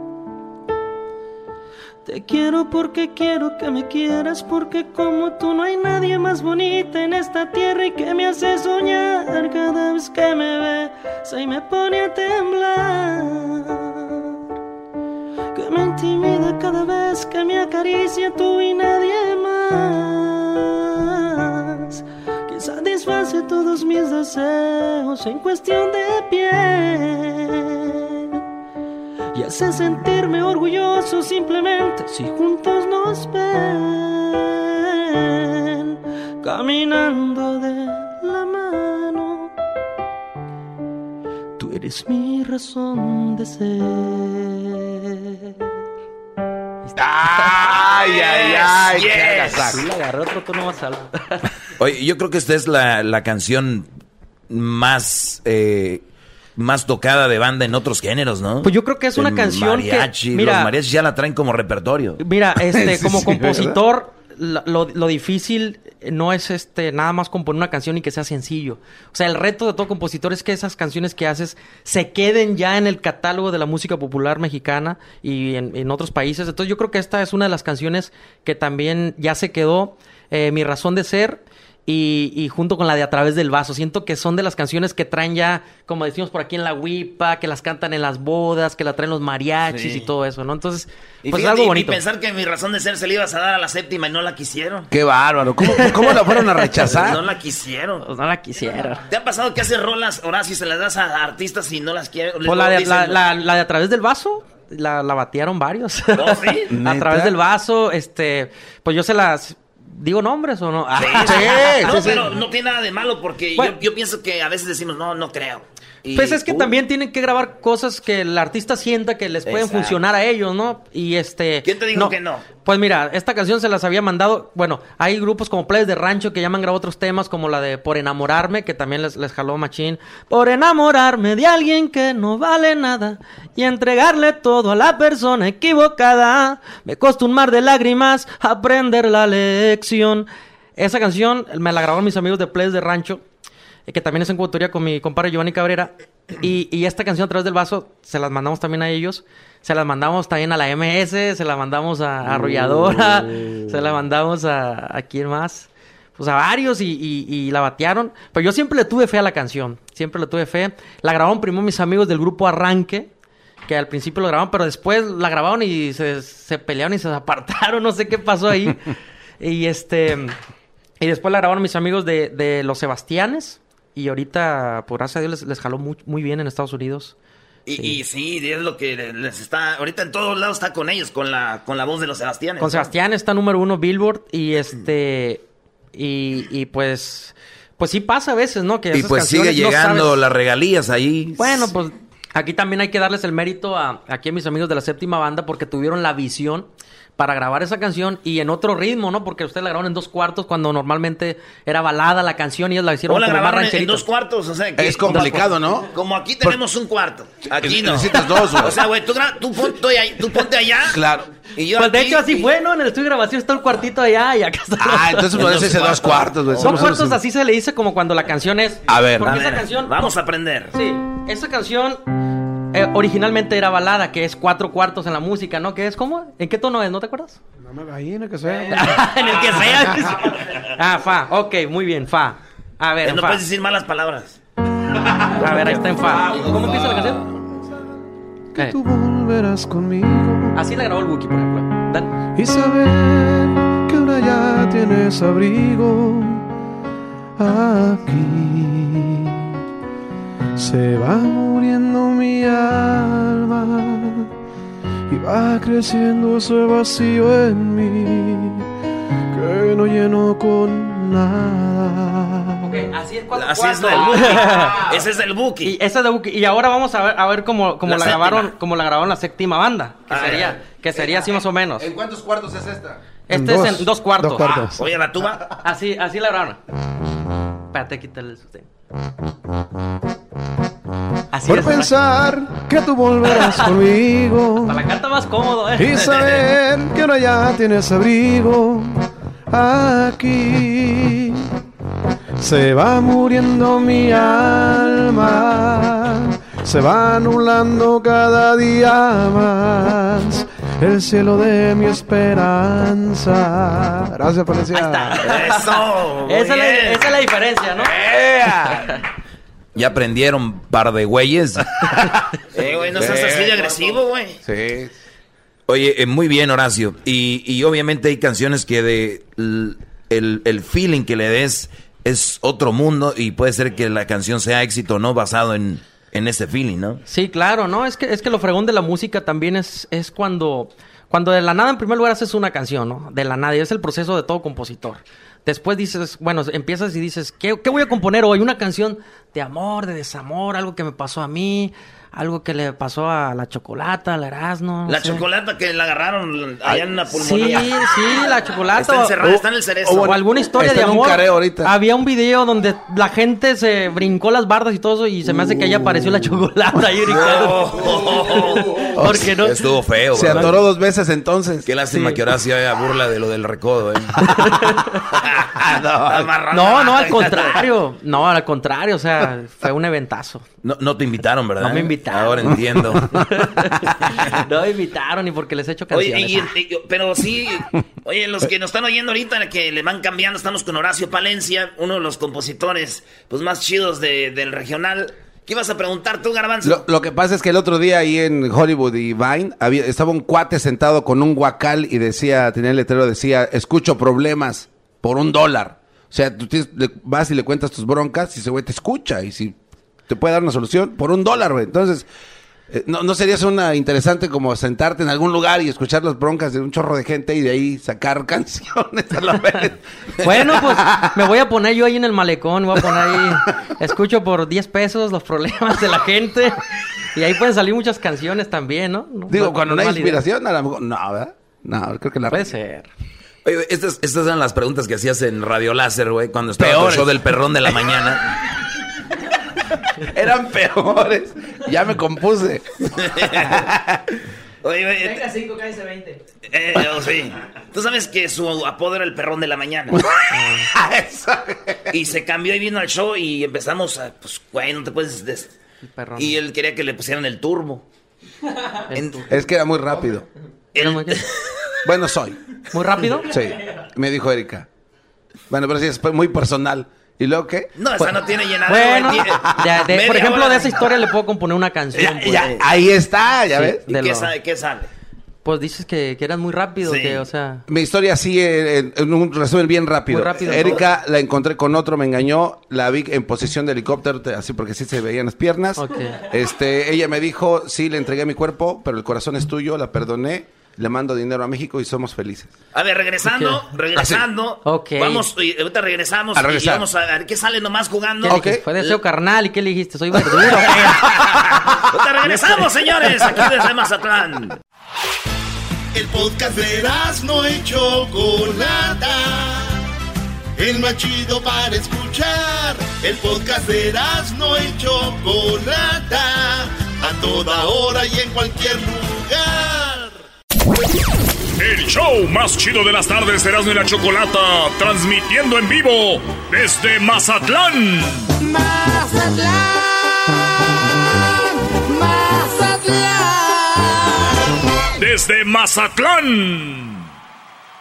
Te quiero porque quiero que me quieras, porque como tú no hay nadie más bonita en esta tierra y que me hace soñar cada vez que me besa y me pone a temblar. Que me intimida cada vez que me acaricia tú y nadie más. Que satisface todos mis deseos en cuestión de piel y hace sentirme orgulloso simplemente si juntos nos ven caminando de la mano. Tú eres mi razón de ser. Ay, ay, ay, Yes. agarré otro tono más alto. Oye, yo creo que esta es la, la canción más eh, más tocada de banda en otros géneros, ¿no? Pues yo creo que es una El canción que- mariachi, mira- los mariachis ya la traen como repertorio. Mira, este, Sí, como sí, compositor, lo, lo- lo difícil no es este nada más componer una canción y que sea sencillo. O sea, el reto de todo compositor es que esas canciones que haces se queden ya en el catálogo de la música popular mexicana y en, en otros países. Entonces yo creo que esta es una de las canciones que también ya se quedó. eh, mi razón de ser. Y, y junto con la de A través del vaso. Siento que son de las canciones que traen ya, como decimos por aquí en la huipa, que las cantan en las bodas, que la traen los mariachis Sí. y todo eso, ¿no? Entonces, Y pues es algo bonito. Y pensar que mi razón de ser se le ibas a dar a la séptima y no la quisieron. Qué bárbaro. ¿Cómo, cómo la fueron a rechazar? No la quisieron. Pues no la quisieron. ¿Te ha pasado que haces rolas, Horacio, y se las das a artistas y no las quieren? Pues la de, la, la- la de A través del vaso, la, la batearon varios. ¿Oh, sí? a través del vaso, este, pues yo se las... ¿Digo nombres o no? Sí, Ah, no, pero no tiene nada de malo porque Bueno. yo, yo pienso que a veces decimos, no, no creo. Y- Pues es que Uh, también tienen que grabar cosas que el artista sienta que les pueden Exacto. funcionar a ellos, ¿no? Y este... ¿Quién te dijo que no? Pues mira, esta canción se las había mandado... Bueno, hay grupos como Players de Rancho que ya me han grabado otros temas como la de Por Enamorarme, que también les, les jaló machín. Por enamorarme de alguien que no vale nada y entregarle todo a la persona equivocada. Me costó un mar de lágrimas aprender la lección. Esa canción me la grabaron mis amigos de Players de Rancho que también es en coautoría con mi compadre Giovanni Cabrera. Y, y esta canción a través del vaso se las mandamos también a ellos. Se las mandamos también a la MS, se la mandamos a, Arrolladora, se la mandamos a, a quién más. Pues a varios y, y- y la batearon. Pero yo siempre le tuve fe a la canción. Siempre le tuve fe. La grabaron primero mis amigos del grupo Arranque. que al principio lo grabaron, pero después la grabaron y se, se pelearon y se apartaron, no sé qué pasó ahí. y este y después la grabaron mis amigos de, de Los Sebastianes y ahorita, por gracias a Dios, les, les jaló muy, muy bien en Estados Unidos. Y sí. y sí, es lo que les está. Ahorita en todos lados está con ellos, con la, con la voz de los Sebastianes. Con Sebastián está número uno Billboard y este. Y, y pues. Pues sí pasa a veces, ¿no? Que y pues sigue llegando no las regalías ahí. Bueno, pues aquí también hay que darles el mérito a aquí a mis amigos de la séptima banda porque tuvieron la visión para grabar esa canción y en otro ritmo, ¿no? Porque ustedes la grabaron en dos cuartos cuando normalmente era balada la canción y ellos la hicieron o la grabaron en, en dos cuartos, o sea, que es complicado, ¿no? Como aquí tenemos Por... un cuarto, aquí no. Necesitas dos, güey. O sea, güey, tú, tú, tú ponte allá. Claro. Y yo pues aquí, de hecho así y... fue, ¿no? En el estudio de grabación está el cuartito allá y acá está. Ah, entonces por eso dice dos cuartos, güey. Dos cuartos así se le dice como cuando la canción es. A ver, porque a ver, esa canción. Vamos a aprender. Sí, esa canción eh, originalmente era balada, que es cuatro cuartos en la música, ¿no? Que es cómo? ¿En qué tono es? ¿No te acuerdas? No me imagino que sea. en el que sea. ah, fa. Ok, muy bien, fa. A ver, no fa. puedes decir malas palabras. A ver, ahí está en fa. ¿Cómo empieza la canción? Que tú volverás conmigo. Así la grabó el Wookiee, por ejemplo. Dan. Y saber que ahora ya tienes abrigo aquí. Se va muriendo mi alma y va creciendo ese vacío en mí que no lleno con nada. Okay, así es cuando Así es del Buki. Ese es del Buki. Y ese es del Buki. Y ahora vamos a ver, a ver cómo, cómo la, la grabaron, cómo la grabaron la séptima banda. Que Ah, sería, que sería así más o menos. ¿En cuántos cuartos es esta? Este En es dos. en dos cuartos. Dos cuartos. Oye, la tuba. Así, así la grabaron. Espérate, quítale el sostén. Así Por es. pensar que tú volverás conmigo Para la canta más cómodo, ¿eh? y saber que ahora ya tienes abrigo aquí. Se va muriendo mi alma, se va nublando cada día más el cielo de mi esperanza. Gracias, policía. Eso. muy Esa es, la, bien. esa es la diferencia, ¿no? Ya aprendieron par de güeyes. Eh, güey, no seas así de agresivo, güey. Sí. Oye, eh, muy bien, Horacio. Y, y obviamente hay canciones que de el, el feeling que le des es otro mundo y puede ser que la canción sea éxito o no basado en, en ese feeling, ¿no? Sí, claro, ¿no? Es que, es que lo fregón de la música también es, es cuando, cuando de la nada, en primer lugar, haces una canción, ¿no? De la nada, y es el proceso de todo compositor. Después dices, bueno, empiezas y dices, ¿qué, qué voy a componer hoy? Una canción de amor, de desamor, algo que me pasó a mí, algo que le pasó a la chocolata, al Erasmo. no La sé. chocolata que la agarraron allá en la Sí, pulmonía. sí, la chocolata. Está encerrada, está en el cerezo. O, alguna historia está de en un amor. careo ahorita. Había un video donde la gente se brincó las bardas y todo eso y se me hace que ahí apareció la chocolata ahí brincando. Porque no. Estuvo feo, Se ¿verdad? atoró dos veces entonces. Qué lástima Sí. que Horacio haga burla de lo del recodo, ¿eh? Amarrada. No, no, al contrario. No, al contrario. O sea, fue un eventazo. No, no te invitaron, ¿verdad? No me invitaron. Ahora entiendo. No me invitaron ni porque les he hecho Oye, canciones. y- y- pero sí, oye, los que nos están oyendo ahorita, que le van cambiando, estamos con Horacio Palencia, uno de los compositores pues más chidos de- del regional. ¿Qué ibas a preguntar tú, Garbanzo? Lo, lo que pasa es que el otro día ahí en Hollywood y Vine había, estaba un cuate sentado con un guacal y decía, tenía el letrero, decía, escucho problemas por un dólar. O sea, tú tienes- le- vas y le cuentas tus broncas y ese güey te escucha y si te puede dar una solución por un dólar, güey. Entonces, eh, ¿no, ¿no sería una interesante como sentarte en algún lugar y escuchar las broncas de un chorro de gente y de ahí sacar canciones a la vez? Bueno, pues me voy a poner yo ahí en el malecón, voy a poner ahí, escucho por 10 pesos los problemas de la gente y ahí pueden salir muchas canciones también, ¿no? No- Digo, no- cuando no hay inspiración, a lo mejor, no, ¿verdad? No, creo que la... Puede ser. Oye, estas, estas eran las preguntas que hacías en Radio Láser, güey, cuando estaba tu Peores. show del perrón de la mañana. Eran peores. Ya me compuse. Oye, oye, 5, cállese 20. eh, oh, sí. Tú sabes que su apodo era el perrón de la mañana. y se cambió y vino al show y empezamos a, pues, güey, no te puedes... des- perrón. Y él quería que le pusieran el turbo. Es que era muy rápido. el- Bueno, soy. ¿Muy rápido? Sí, me dijo Erika. Bueno, pero sí, es muy personal. ¿Y luego qué? No, esa no tiene llenadera. Bueno, ya, de- por ejemplo, de esa historia le puedo componer una canción. Ya, pues. ya, ahí está, ya Sí, ves. ¿Y de qué, lo- sale, qué sale? Pues dices que, que eras muy rápido, Sí. que, o sea... Mi historia así, en, en un resumen bien rápido. Muy rápido, Erika la encontré con otro, me engañó, la vi en posición de helicóptero, te- así porque sí se veían las piernas. Este, ella me dijo, sí, le entregué mi cuerpo, pero el corazón es tuyo, la perdoné, le mando dinero a México y somos felices. A ver, regresando, Ok. regresando. Ok. Vamos, y ahorita regresamos A y vamos a ver qué sale nomás jugando. ¿Qué? Fue deseo carnal, ¿y qué le dijiste? Soy verdura. Ahorita regresamos, señores, aquí desde Mazatlán. El podcast de no y Chocolata. El más chido para escuchar. El podcast de no y Chocolata. A toda hora y en cualquier lugar. El show más chido de las tardes, Erasmo y la Chocolata, transmitiendo en vivo desde Mazatlán. Desde Mazatlán.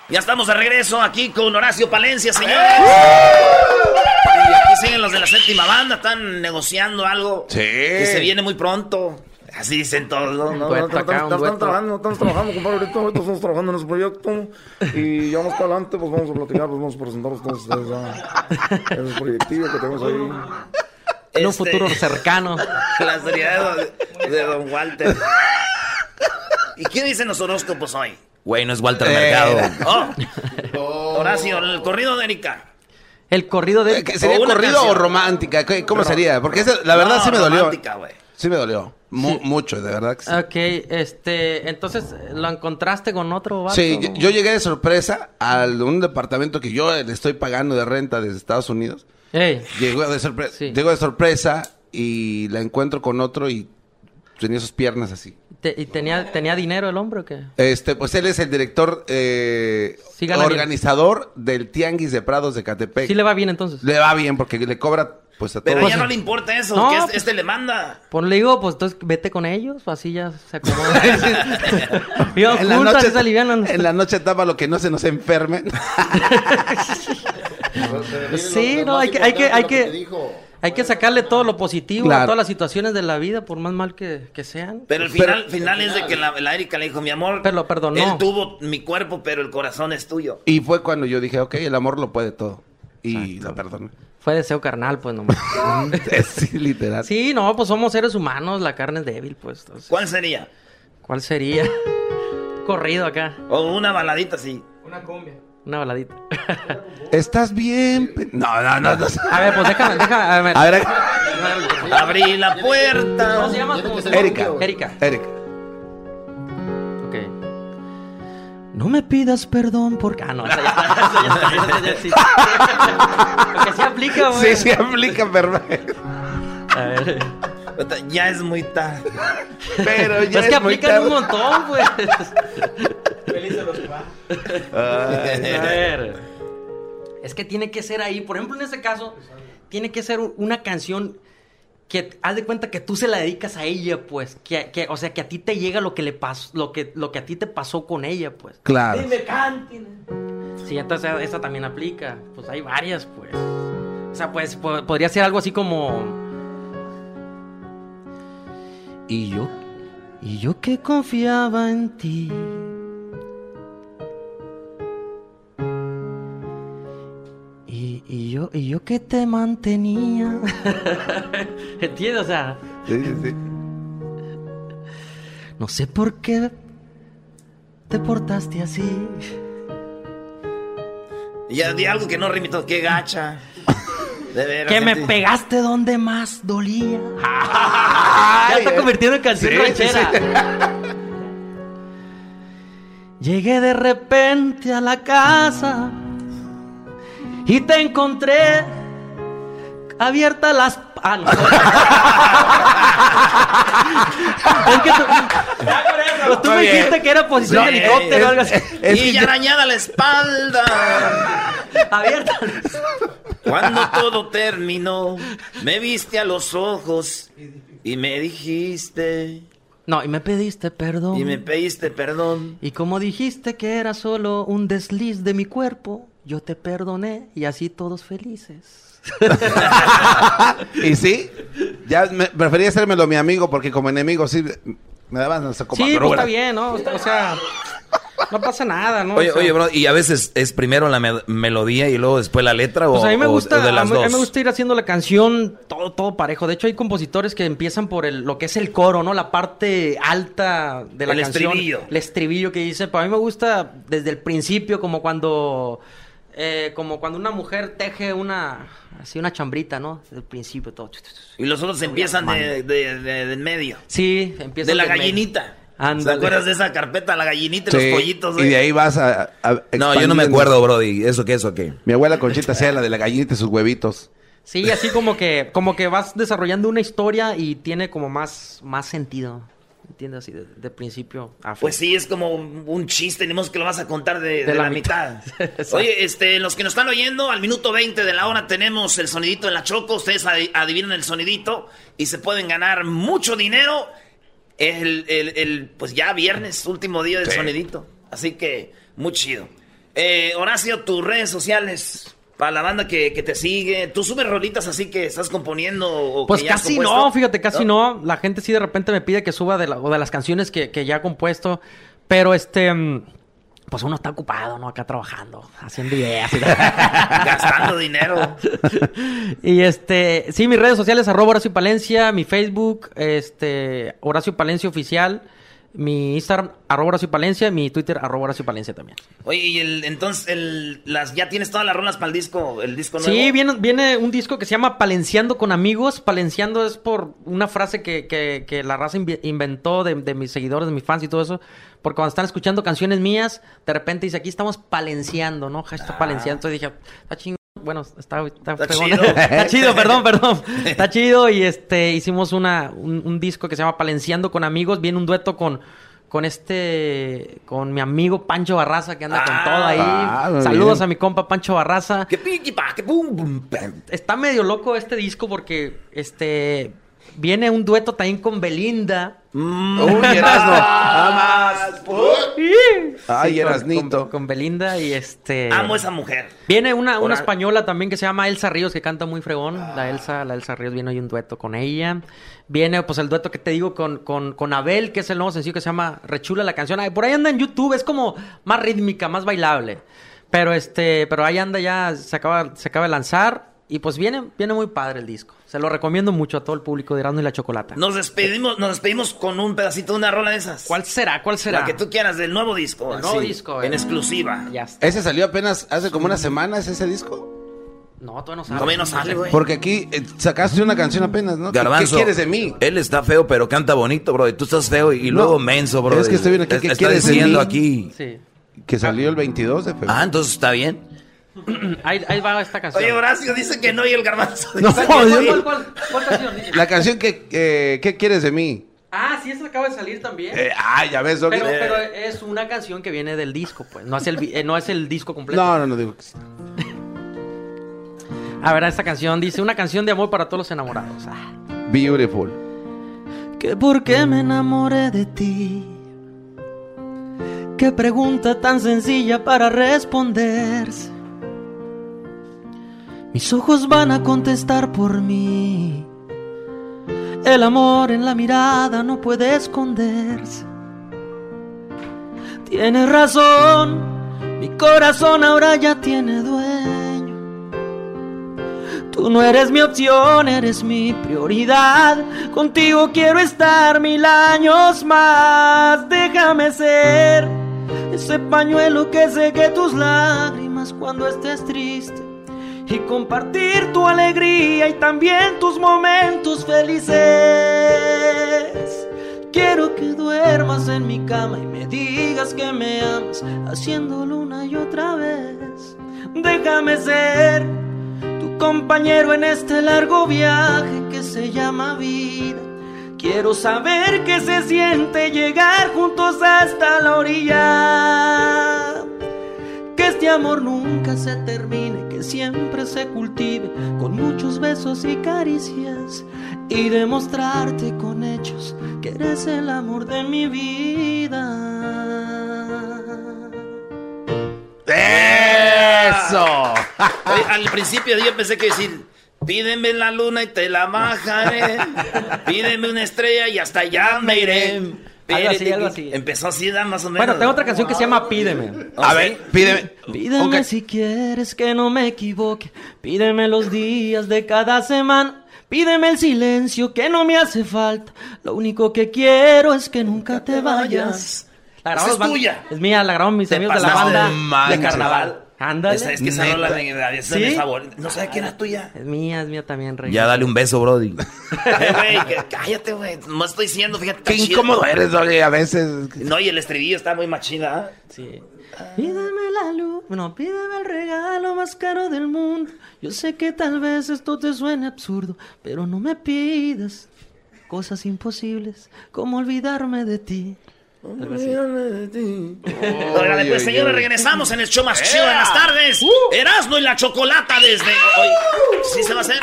Ya estamos de regreso aquí con Horacio Palencia, señores. Y aquí siguen los de la séptima banda, están negociando algo Sí. que se viene muy pronto. Así dicen todos, ¿no? Estamos- trabajando, estamos trabajando, compadre. Ahorita, ahorita estamos trabajando en ese proyecto. Y ya más para adelante, pues vamos a platicar, pues vamos a presentar a todos ustedes ya el proyectivo que tenemos ahí. en un Este, futuro cercano. La seriedad de, Don Walter. ¿Y qué dicen los horóscopos hoy? Güey, no es Walter Eh. Mercado. Oh. Horacio, el corrido de Erika. El corrido de... Eh, ¿que ¿Sería corrido canción. o romántica? ¿Qué- ¿Cómo sería? Porque esa- la verdad No, sí me dolió. romántica, güey. Sí me dolió. Mu- Mucho, de verdad que sí. Ok, este... Entonces, ¿lo encontraste con otro vato? Sí, yo, yo llegué de sorpresa a un departamento que yo le estoy pagando de renta desde Estados Unidos. Ey, Llegó de, sorpre- Sí. llego de sorpresa y la encuentro con otro y tenía sus piernas así. te- ¿Y tenía, tenía dinero el hombre o qué? Este, pues él es el director eh, bien. organizador del Tianguis de Prados de Catepec. Sí le va bien entonces. Le va bien porque le cobra pues a Pero ya no le importa eso, No, que es- pues- este le manda. Pues le digo, pues entonces vete con ellos, así ya se acomoda. En la, noche, se alivianan. en la noche tapa lo que no se nos enfermen. Sí, no, hay que, hay que, hay que, hay que sacarle todo lo positivo Claro. a todas las situaciones de la vida, por más mal que, que sean. Pero el final, final es de que la, la Erika le dijo, mi amor, Pero lo perdonó. él tuvo mi cuerpo, pero el corazón es tuyo. y fue cuando yo dije, ok, el amor lo puede todo. Y la perdoné. Fue deseo carnal, pues nomás. sí, literal. Sí, no, pues somos seres humanos, la carne es débil, pues. entonces, ¿Cuál sería? ¿Cuál sería? Corrido acá, O una baladita así. una baladita. ¿Estás bien? No, no, no. no. A ver, pues déjame, déjame, a ver. A ver, Abrí la puerta. ¿Cómo se llama? ¿Cómo se llama? Erika. Erika. Erika. No me pidas perdón porque... Ah, no, esa ya, esa ya, esa ya, esa ya existe. Porque sí aplica, güey. Sí, sí, aplica perfecto. A ver. Ya es muy tarde. Pero ya Es que es muy aplican un montón, pues. A ver. Es que tiene que ser ahí. Por ejemplo, en este caso, tiene que ser un- una canción que haz de cuenta que tú se la dedicas a ella, pues. Que, que- o sea, que a ti te llega lo que le pasó, lo que, lo que a ti te pasó con ella, pues. Claro. Dime, canten. Sí, entonces esa también aplica. Pues hay varias, pues. O sea, pues po- podría ser algo así como. Y yo, y yo que confiaba en ti. Yo, y yo que te mantenía. ¿Entiendes? O sea, Sí, sí, sí. no sé por qué te portaste así. Ya di algo que no rimito. Qué gacha. De veras. Que me gente. pegaste donde más dolía. ya está convirtiendo en canción Sí, sí, ranchera. Llegué de repente a la casa y te encontré abierta las... Ah, no. es que tú... Pues tú me bien. dijiste que era posición No, de eh, helicóptero o algo así. Es y que arañada la espalda. Abierta. Cuando todo terminó, me viste a los ojos y me dijiste. No, y me pediste perdón. Y me pediste perdón. Y como dijiste que era solo un desliz de mi cuerpo, yo te perdoné y así todos felices. ¿Y sí? Ya me, prefería hacérmelo mi amigo porque como enemigo sí me daban hasta como Sí, pues está bien, ¿no? O sea, no pasa nada, ¿no? Oye, O sea, oye, bro, ¿y a veces es primero la me- melodía y luego después la letra o, Pues a mí me o gusta, de a mí, a mí dos? me gusta ir haciendo la canción todo, todo parejo. De hecho, hay compositores que empiezan por el, lo que es el coro, ¿no? La parte alta de la El canción. estribillo. El estribillo que dice. Para mí me gusta desde el principio, como cuando, eh, como cuando una mujer teje una, así una chambrita, ¿no? Desde el principio todo. Y los otros empiezan de, de, de- de en medio. Sí, empieza De la medio. gallinita. ¿Te acuerdas de esa carpeta, la gallinita y Sí, los pollitos? y de ahí vas a, a No, yo no me acuerdo, Brody. ¿Eso qué, eso qué? Mi abuela Conchita hacía la de la gallinita y sus huevitos. Sí, así como que, como que vas desarrollando una historia y tiene como más, más sentido. ¿Entiendes? Así de, de principio a fin. Pues sí, es como un un chiste, tenemos que lo vas a contar de, de la la, mitad. Oye, este, los que nos están oyendo, al minuto 20 de la hora tenemos el sonidito en la choco. Ustedes adi- adivinan el sonidito y se pueden ganar mucho dinero. El, el- el, pues ya viernes, último día del Sí. sonidito. Así que, muy chido. Eh, Horacio, tus redes sociales. Para la banda que, que te sigue, ¿tú subes rolitas así que estás componiendo? O Pues que ya has casi compuesto? no, fíjate, casi no. La gente sí de repente me pide que suba de, la- o de las canciones que, que ya he compuesto. Pero este, mm, pues uno está ocupado, ¿no? Acá trabajando, haciendo ideas. Gastando dinero. y este, sí, mis redes sociales, arroba Horacio Palencia, mi Facebook, este, Horacio Palencia Oficial, mi Instagram, arroba Horacio Palencia, mi Twitter, arroba Horacio Palencia también. Oye, y el, entonces, el, las, ¿ya tienes todas las rolas para el disco, el disco nuevo? Sí, viene, viene un disco que se llama Palenciando con amigos. Palenciando es por una frase que, que- que la raza inventó de, de mis seguidores, de mis fans y todo eso. Porque cuando están escuchando canciones mías, de repente dice, aquí estamos palenciando, ¿no? Hashtag palenciando. Entonces dije, está chingón. Bueno, está, está, Está chido. está chido, perdón, perdón. Está chido y este hicimos una, un, un disco que se llama Palenciando con amigos. Viene un dueto con, con este, con mi amigo Pancho Barraza que anda con todo ahí. Ah, Saludos bien. a mi compa Pancho Barraza. Que. Está medio loco este disco porque este viene un dueto también con Belinda. Uy, Erasno. Jamás. Ay, Sí, con- Erasnito. Con, con Belinda y este. Amo esa mujer. Viene una, una española también que se llama Elsa Ríos, que canta muy fregón. La Elsa, la Elsa Ríos, viene hoy un dueto con ella. Viene, pues, el dueto que te digo con, con, con Abel, que es el nuevo sencillo que se llama Rechula la canción. Ay, por ahí anda en YouTube, es como más rítmica, más bailable. Pero este, pero ahí anda ya, se acaba, se acaba de lanzar. Y pues viene, viene muy padre el disco. Se lo recomiendo mucho a todo el público de Erasmo y la Chocolata. Nos despedimos, nos despedimos con un pedacito de una rola de esas. ¿Cuál será? ¿Cuál será? La que tú quieras, del nuevo disco. El nuevo así, disco, En eh. exclusiva. Ya está. Ese salió apenas hace como una semana, ¿es ese disco? No, todavía no sale. Todavía no sale, güey. Porque aquí eh, sacaste una canción apenas, ¿no? ¿Qué- Garbanzo. ¿Qué quieres de mí? Él está feo, pero canta bonito, bro. Y tú estás feo y, y No, luego menso, bro. es que estoy viendo aquí, ¿qué Está quieres de mí? aquí. Sí. Que salió el 22 de febrero. Ah, entonces está bien. Ahí, ahí va esta canción. Oye, Horacio dice que no y el garbanzo. No, dice que no- ¿Cuál, cuál, cuál canción? Dice. La canción que, eh, ¿qué quieres de mí? Ah, sí, esa acaba de salir también. Eh, ah, ya ves, pero, pero es una canción que viene del disco, pues. No es el, eh, no es el disco completo. No, no, no digo que sí. A ver, esta canción dice: Una canción de amor para todos los enamorados. Ah. Beautiful. Que por qué me enamoré de ti. Qué pregunta tan sencilla para responderse. Mis ojos van a contestar por mí. El amor en la mirada no puede esconderse. Tienes razón, mi corazón ahora ya tiene dueño. Tú no eres mi opción, eres mi prioridad. Contigo quiero estar mil años más. Déjame ser ese pañuelo que seque tus lágrimas cuando estés triste. Y compartir tu alegría y también tus momentos felices. Quiero que duermas en mi cama y me digas que me amas, haciéndolo una y otra vez. Déjame ser tu compañero en este largo viaje que se llama vida. Quiero saber qué se siente llegar juntos hasta la orilla. Que este amor nunca se termine, que siempre se cultive con muchos besos y caricias. Y demostrarte con hechos que eres el amor de mi vida. Eso. Oye, al principio yo pensé que decir, pídeme la luna y te la bajaré. Pídeme una estrella y hasta allá me iré. Algo así, algo así. Empezó así, da más o menos. Bueno, tengo otra canción que se llama Pídeme. A ver, pídeme. Pídeme si quieres que no me equivoque. Pídeme los días de cada semana. Pídeme el silencio que no me hace falta. Lo único que quiero es que nunca te vayas. La grabamos es tuya. Es mía, la grabamos mis Te amigos de la banda de carnaval. Ándale. Esa- es que esa rola de de- es de ¿Sí? favorita. No sabía que era tuya. Es mía, es mía también, rey. Ya dale un beso, Brody. Eh, güey, que- cállate, güey. No estoy diciendo, fíjate. Qué chido. incómodo eres, Doggy, a veces. No, y el estribillo está muy machida. Sí. Pídeme la luz, no, pídeme el regalo más caro del mundo. Yo sé que tal vez esto te suene absurdo, pero no me pidas cosas imposibles como olvidarme de ti. Así. Órale, pues, señores, regresamos en el show más chido de las tardes. Erasmo y la chocolata desde hoy. ¿Sí se va a hacer?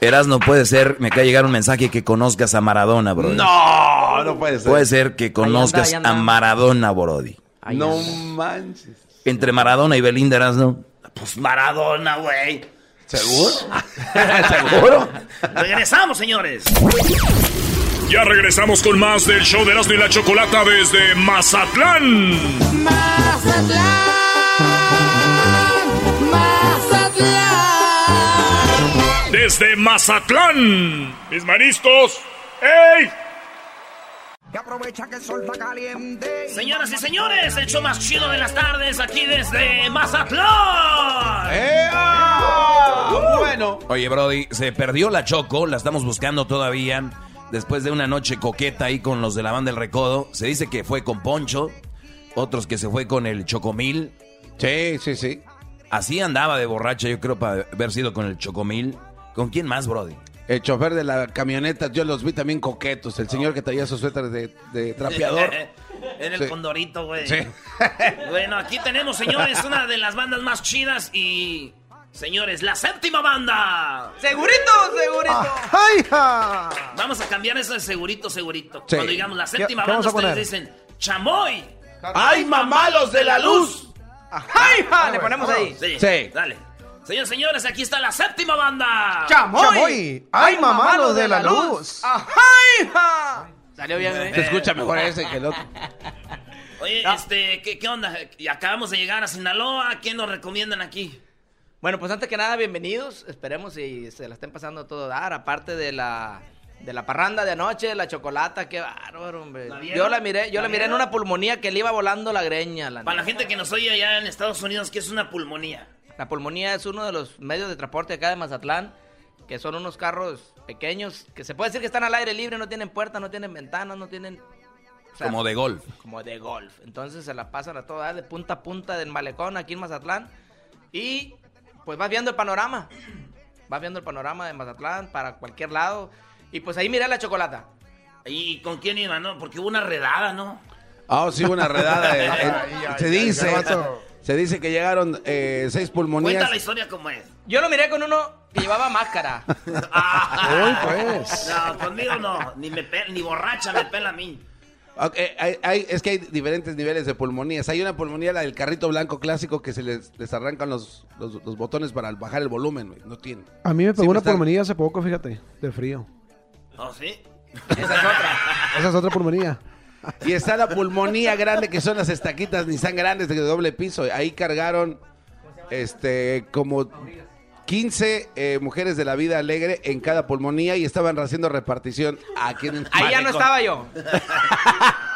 Eras no puede ser, me acaba de llegar un mensaje que conozcas a Maradona, Brody. No, no puede ser. Puede ser que conozcas a Maradona, Brody. No manches. Entre Maradona y Belinda Erasno. Pues Maradona, güey. ¿Seguro? ¿Seguro? Regresamos, señores. Ya regresamos con más del show de Erasmo y la Chocolata desde Mazatlán. Desde Mazatlán. Mis mariscos. ¡Ey! Y aprovecha que el sol está caliente. Señoras y señores, el show más chido de las tardes aquí desde Mazatlán. ¡Ea! Bueno. Oye, Brody, se perdió la Choco, la estamos buscando todavía. Después de una noche coqueta ahí con los de la banda del Recodo. Se dice que fue con Poncho, otros que se fue con el Chocomil. Sí, sí, sí. Así andaba de borracha, yo creo, para haber sido con el Chocomil. ¿Con quién más, Brody? El chofer de la camioneta, yo los vi también coquetos. El señor que traía su suéter de, de trapeador. en el Sí. condorito, güey. Sí. Bueno, aquí tenemos, señores, una de las bandas más chidas y... Señores, la séptima banda. Segurito, segurito. ¡Ay, ja! Vamos a cambiar eso de segurito, segurito. Sí. Cuando digamos la séptima ¿Qué banda, a ustedes dicen chamoy. ¡Ay, mamá, los de la luz! ¡Ay, ja! Le ponemos ahí. Sí, Sí. Dale. Señores, señores, aquí está la séptima banda. ¡Chamoy! Chamoy. ¡Ay, mamá, los de la luz! ¡Ay, ja! Salió bien, Se ¿eh? escucha mejor ese que el otro. Oye, este, ¿qué, qué onda? Y acabamos de llegar a Sinaloa. ¿Quién nos recomiendan aquí? Bueno, pues antes que nada, bienvenidos. Esperemos y se la estén pasando a todo dar. Aparte de la de la parranda de anoche, la chocolata, qué bárbaro, hombre. Yo la miré, yo ¿La la miré en una pulmonía que le iba volando la greña. La, Para la gente que nos oye allá en Estados Unidos, ¿qué es una pulmonía? La pulmonía es uno de los medios de transporte acá de Mazatlán, que son unos carros pequeños que se puede decir que están al aire libre, no tienen puertas, no tienen ventanas, no tienen o sea, Como de golf. como de golf. Entonces se la pasan a toda de punta a punta del malecón aquí en Mazatlán. Y pues vas viendo el panorama. Vas viendo el panorama de Mazatlán para cualquier lado. Y pues ahí miré la chocolata. ¿Y con quién iban, no? Porque hubo una redada, ¿no? Ah, sí, hubo una redada. eh, eh, se dice. Se dice que llegaron eh, seis pulmonías. Cuenta la historia como es. Yo lo miré con uno que llevaba máscara. Ah, pues. No, conmigo no. Ni, me pe- ni borracha me pela a mí. Ok, hay- hay- es que hay diferentes niveles de pulmonías. Hay una pulmonía, la del carrito blanco clásico, que se les, les arrancan los, los, los botones para bajar el volumen. güey. No tiene. A mí me pegó Sí, una pulmonía hace poco, fíjate, de frío. ¿Oh, sí? Esa es otra. Esa es otra pulmonía. Y está la pulmonía grande, que son las estaquitas Nissan grandes de doble piso. Ahí cargaron este como 15 eh, mujeres de la vida alegre en cada pulmonía y estaban haciendo repartición aquí en el Ahí ya no estaba yo.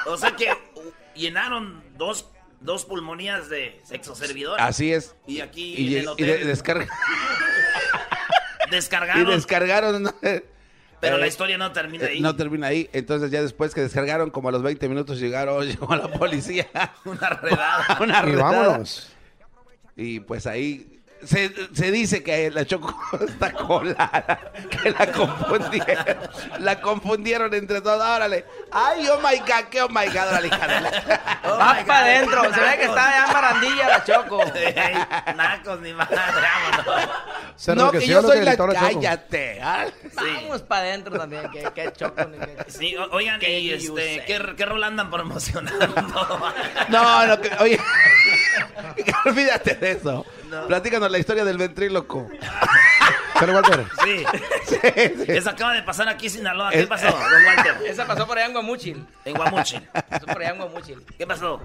O sea que uh, llenaron dos, dos pulmonías de sexo servidor. Así es. Y aquí Y, en el y hotel de- descarga- y descargaron. descargaron. ¿no? pero la Eh, historia no termina Eh, ahí. No termina ahí. Entonces ya después que descargaron, como a los 20 minutos llegaron, llegó la policía. Una redada. Una Y redada. vámonos. Y pues ahí se, se dice que la Choco está colada, que la confundieron, la confundieron entre todos. Órale, ay, oh my god, que oh my god, órale, hija de la- Oh Va para adentro. Se ve que está ya en barandilla la choco. Nacos ni madre, vámonos. Se No, que yo soy la cállate. ah. Vamos para adentro también. Que, que choco. ni que- Sí, o- oigan, Que y este. ¿qué, ¿qué rol andan promocionando? No, no, que, oye, olvídate de eso. Platícanos la historia del ventríloco. ¿Sale, Walter? Sí. Esa acaba de pasar aquí en Sinaloa. ¿Qué pasó, don Walter? Esa pasó por allá en Guamuchil. En Guamuchil. Pasó por allá en Guamuchil. ¿Qué pasó?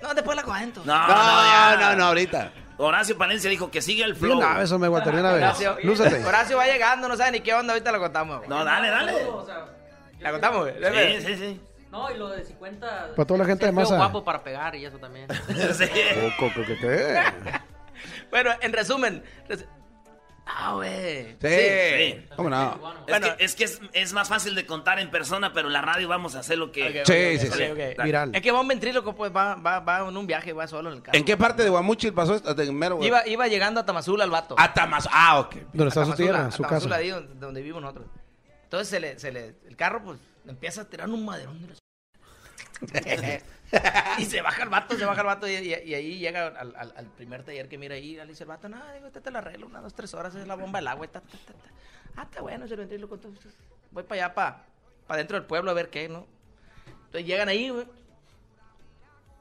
No, después la cuento. No, no, No, no, no, ahorita. Horacio Palencia dijo que sigue el flow. una vez, hombre, Walter, una vez. Horacio, Lúcete. Horacio va llegando, no sabe ni qué onda, ahorita la contamos. güey. No, dale, dale. ¿La contamos? güey? Sí, sí, sí. No, y lo de 50... Para toda la gente de masa. guapo para pegar y eso también. Sí. Poco, ¿qué, qué, qué? Bueno, en resumen. res- Ah, güey. Sí. Sí. ¿Cómo no? Es Bueno. que, es, que es, es más fácil de contar en persona, pero en la radio vamos a hacer lo que... Ok, Sí, ok, sí, ok, sí. Dale. Viral. Es que va un ventríloco, pues va, va, va en un viaje, va solo en el carro. ¿En qué parte de Guamuchil pasó esto? Mero. Iba, iba llegando a Tamazula el vato. A Tamaz- Ah, ok. ¿Dónde está su Tamazula, tierra, a su Tamazula, casa? ahí donde, donde vivimos nosotros. Entonces se le, se le, el carro pues empieza a tirar un maderón de la y se baja el vato, se baja el vato y, y- y ahí llega al, al- al primer taller que mira ahí, le dice el vato, no, digo, este te lo arreglo, unas dos, tres horas, es la bomba del agua, y ta, ta, ta, ta. Ah, está bueno ese ventríloco, entonces voy para allá, para pa dentro del pueblo a ver qué, ¿no? Entonces llegan ahí, güey.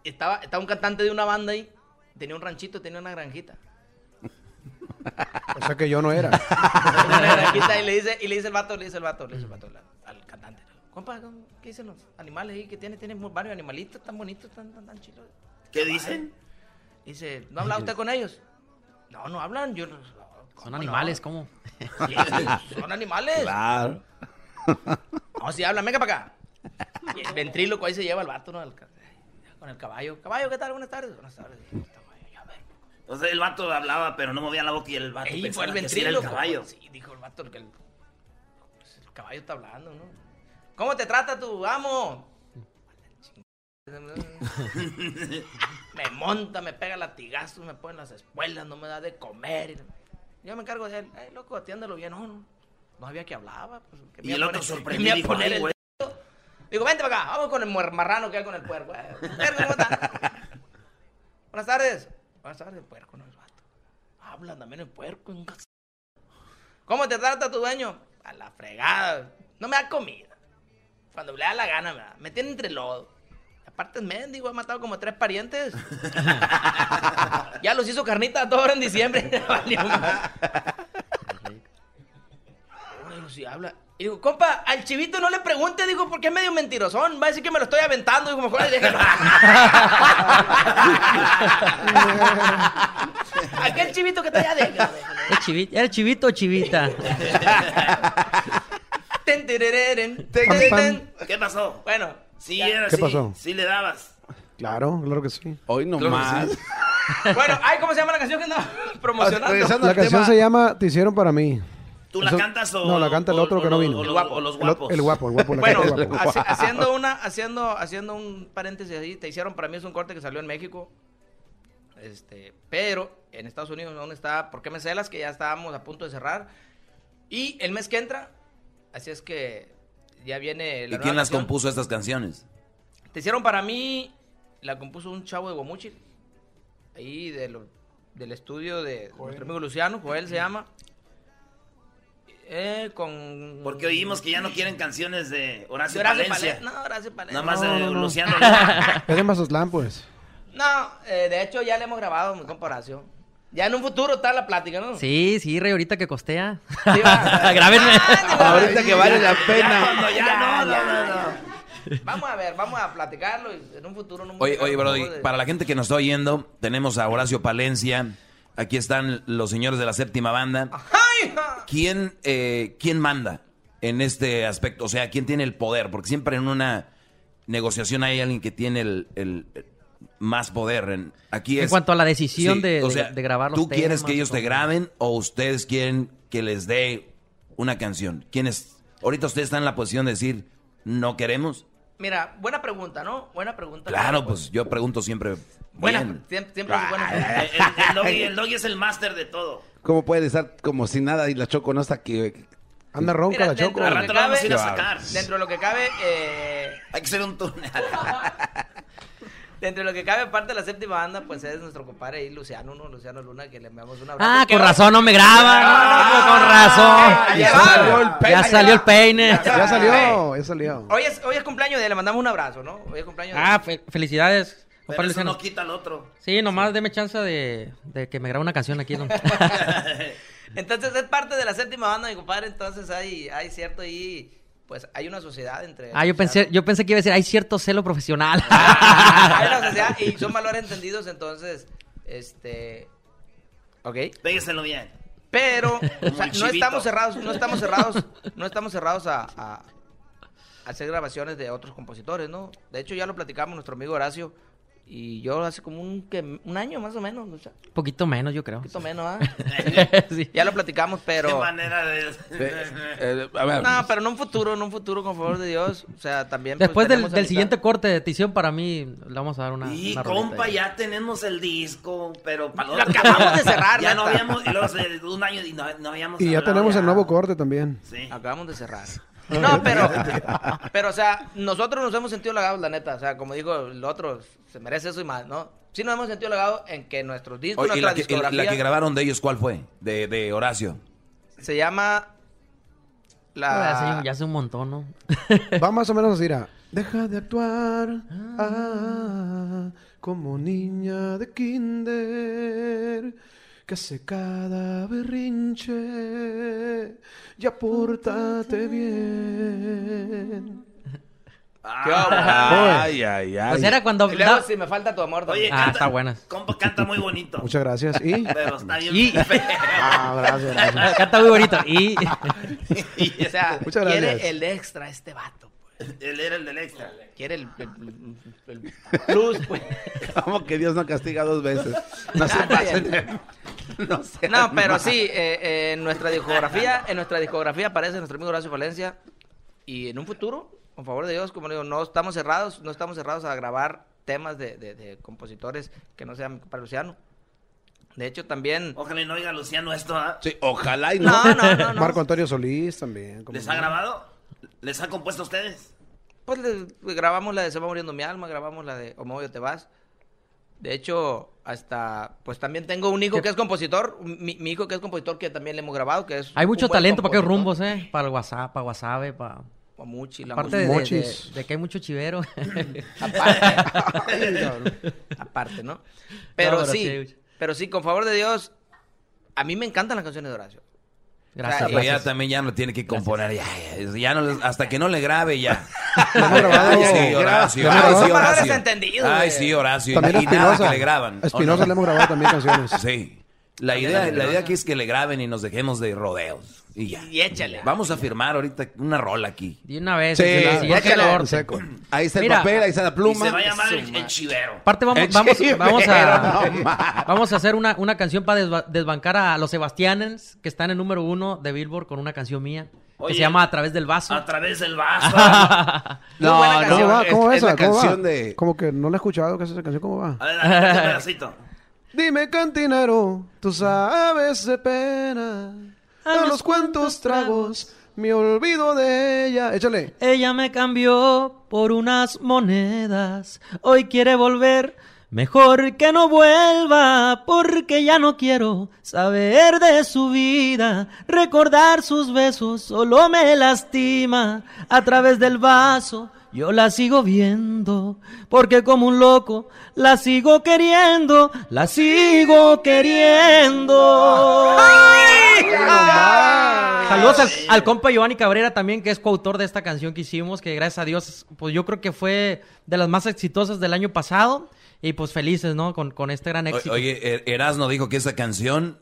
y Estaba, estaba un cantante de una banda ahí, tenía un ranchito, tenía una granjita. O sea que yo no era. Una granjita y le dice, y le dice el vato, le dice el vato, le dice el vato al cantante. Compa, ¿qué dicen los animales ahí que tiene? Tiene varios animalitos tan bonitos, tan, tan, tan chilos. ¿Qué dicen? Dice, ¿no habla usted con ellos? No, no hablan, yo no- ¿cómo Son no? animales, ¿cómo? Sí, son animales. Claro. No, sí, hablan, venga para acá. Y el ventríloco ahí se lleva el vato, ¿no? Con el caballo. Caballo, ¿qué tal? Buenas tardes. Buenas tardes. Sea, el vato hablaba, pero no movía la boca y el vato Ahí fue el que era el ventríloco. caballo. Sí, dijo el vato que el, pues, el caballo está hablando, ¿no? ¿Cómo te trata tu amo? me monta, me pega latigazos, me pone las espuelas, no me da de comer. Yo me encargo de él. Ay, loco, atiéndelo bien. No, no. No sabía que hablaba. Pues, que Y el otro sorprendido dijo, poner "Ay, el güey". dedo. Digo, vente para acá, vamos con el marrano que hay con el puerco. Eh. Buenas tardes. Buenas tardes, puerco, no es vato. Hablan también el puerco en casa. ¿Cómo te trata tu dueño? A la fregada. No me da comida. Cuando le da la gana, me, da. me tiene entre lodo. Aparte es mendigo, ha matado como tres parientes. ya los hizo carnita a todos ahora en diciembre. Bueno, si habla. Y digo, compa, al chivito no le pregunte, digo, porque es medio mentirosón. Va a decir que me lo estoy aventando. Digo, mejor ahí déjalo. Aquel chivito que está allá, déjalo. déjalo. ¿El chivito, ¿El chivito o chivita? Ten, ten, ten, ten. ¿Qué pasó? Bueno, Sí, ya. era ¿Qué así. pasó? Sí le dabas. Claro, claro que sí. Hoy nomás. sí. Bueno, ay, ¿cómo se llama la canción que andaba promocionando? La canción tema. se llama Te hicieron para mí. ¿Tú la Eso- cantas o...? No, la canta el o- otro que o no vino. O, El los- guapo. o los El, guapos. el guapo, el guapo. La Bueno, canta el guapo. haci- haciendo una, haciendo, haciendo un paréntesis ahí, te hicieron para mí es un corte que salió en México, este, pero en Estados Unidos aún está, ¿por qué me celas? Que ya estábamos a punto de cerrar y el mes que entra, así es que ya viene ¿Y la quién nueva las canción. compuso estas canciones? Te hicieron para mí, la compuso un chavo de Guamuchil, ahí de lo- del estudio de nuestro amigo Luciano, Joel se llama. Eh, con... Porque oímos que ya no quieren canciones de Horacio, Horacio Palencia. Pale- No, Horacio Palencia. Nada más No, de no, no. Luciano. Es de Mazatlán, pues. No, eh, de hecho ya le hemos grabado mi comparación. Ya en un futuro está la plática, ¿no? Sí, sí, rey, ahorita que costea. Sí, va. Grábenme. Ahorita que vale la Ya pena. ya, no, no, no, no. Vamos a ver, vamos a platicarlo y en un futuro no Oye, oye, Brody, para la gente que nos está oyendo, tenemos a Horacio Palencia. Aquí están los señores de la séptima banda. ¿Quién, eh, ¿Quién manda en este aspecto? O sea, ¿quién tiene el poder? Porque siempre en una negociación hay alguien que tiene el más poder. En, aquí En es, cuanto a la decisión Sí, de, o de- sea, de grabar los ¿Tú quieres que ellos te graben o ustedes quieren que les dé una canción? ¿Quiénes? Ahorita ustedes están en la posición de decir, no queremos. Mira, buena pregunta, ¿no? Buena pregunta. Claro, pues yo pregunto siempre. Buena, bien. siempre, siempre es buena pregunta. El, el- doggy, el doggy es el máster de todo. ¿Cómo puede estar como si nada y la Choco no está aquí? Anda ronca Mira, la dentro Choco. de Al lo que la vamos a ir a cabe- sacar. Dentro de lo que cabe, eh, Hay que hacer un túnel. dentro de lo que cabe, parte de la séptima banda, pues es nuestro compadre ahí, Luciano, ¿no? Luciano Luna, que le enviamos un abrazo. Ah, con razón no me graban. Ah, con razón. ya salió el peine. ya salió el peine. Ya salió, ya salió. Hoy es, hoy es cumpleaños de él, le mandamos un abrazo, ¿no? Hoy es cumpleaños de Ah, fe- felicidades. Pero eso Luciano. no quita al otro. Sí, nomás deme chance de, de que me grabe una canción aquí. ¿no? Entonces es parte de la séptima banda, mi compadre. Entonces hay, hay cierto ahí, pues hay una sociedad entre. Ah, yo pensé, yo pensé que iba a decir, hay cierto celo profesional. hay una sociedad y son valores entendidos, entonces, este, ok. Pégueselo bien. Pero o sea, no estamos cerrados, no estamos cerrados, no estamos cerrados a, a- a hacer grabaciones de otros compositores, ¿no? De hecho ya lo platicamos nuestro amigo Horacio y yo hace como un, que, un año más o menos, o sea, un Un poquito menos, yo creo. poquito menos, ¿ah? Sí. Ya lo platicamos, pero... Qué manera de. Eh, a ver, No, pero en un futuro, en un futuro, con favor de Dios. O sea, también. pues, Después del, del siguiente corte de edición, para mí, le vamos a dar una. Y una compa, ahí. ya tenemos el disco, pero para Lo acabamos de cerrar, Ya no habíamos, y luego un año y no, no habíamos Y ya tenemos el nuevo corte también. Sí. Acabamos de cerrar. No, pero, pero, o sea, nosotros nos hemos sentido halagados, la neta. O sea, como digo, el otro se merece eso y más, ¿no? Sí nos hemos sentido halagados en que nuestros discos, Oye, ¿y la, que, y la- discografía la que grabaron de ellos cuál fue? De, de Horacio. se llama Ah, ya hace- la... Ya hace un montón, ¿no? Va más o menos Deja de actuar ah, como niña de kinder que hace cada berrinche. Ya pórtate bien. ¿Qué vamos? Ay, ay, ay. Pues era cuando. Y luego, si me falta tu amor Oye, también. Ah, canta- está buena. Compa, canta muy bonito. Muchas gracias. Y. Pero está bien. Y-. Ah, gracias, gracias. Canta muy bonito. Y. o sea, Muchas gracias. quiere el extra este vato. Él era el del extra. Quiere el, el- el- el plus, pues. Como que Dios no castiga dos veces. No se Ah, pasen. No, No, pero mal. sí, eh, eh, en nuestra discografía, en nuestra discografía aparece nuestro amigo Horacio Valencia y en un futuro, con favor de Dios, como digo, no estamos cerrados, no estamos cerrados a grabar temas de, de- de compositores que no sean para Luciano. De hecho, también... Ojalá y no oiga Luciano esto. ¿ah? Sí, ojalá y no. No, no, no, no. Marco Antonio Solís también. ¿Les ha grabado? ¿Les ha compuesto a ustedes? Pues le- le grabamos la de Se va muriendo mi alma, grabamos la de O me voy o te vas. De hecho, hasta, pues también tengo un hijo que es compositor, mi, mi hijo que es compositor que también le hemos grabado, que es Hay mucho talento para aquellos compositor. rumbos, ¿eh? Para el WhatsApp, para WhatsApp, para. Guamuchi, la Aparte de, que hay mucho chivero. aparte, aparte, ¿no? Pero No, pero sí, sí. pero sí, con favor de Dios, a mí me encantan las canciones de Horacio. Gracias. O sea, Pero ya gracias. también ya no tiene que componer. Ya, ya, ya no le- hasta que no le grabe ya. Lo hemos grabado. Ay, sí, Horacio. Ay, sí, Horacio. entendidos, Ay, sí, Horacio. También Y nada que le graban. A Espinosa ¿o no? le hemos grabado también canciones. Sí. La idea, la idea aquí es que le graben y nos dejemos de rodeos. Y ya. Y échale. Vamos a firmar ahorita una rola aquí. De una vez. Sí, échale. Ahí está el Mira, papel, ahí está la Y pluma. se va a llamar el, chivero. Aparte vamos, El vamos, chivero, vamos a no vamos a hacer una, una canción para desba- desbancar a los Sebastianes que están en número uno de Billboard con una canción mía que Oye, se llama A través del vaso. A través del vaso. Buena No, ¿Cómo canción. va? ¿Cómo va es esa? la ¿Cómo va? de- Como que no la he escuchado, ¿qué es esa canción? ¿Cómo va? A ver, dale, un pedacito. Dime, cantinero, tú sabes de pena. A los cuantos tragos me olvido de ella. Échale. Ella me cambió por unas monedas. Hoy quiere volver. Mejor que no vuelva, porque ya no quiero saber de su vida. Recordar sus besos solo me lastima. A través del vaso yo la sigo viendo, porque como un loco la sigo queriendo, la sigo queriendo. Saludos al, al compa Giovanni Cabrera también, que es coautor de esta canción que hicimos, que gracias a Dios, pues yo creo que fue de las más exitosas del año pasado. Y pues felices, ¿no? Con, con este gran O- éxito. Oye, Er- Erasno dijo que esa canción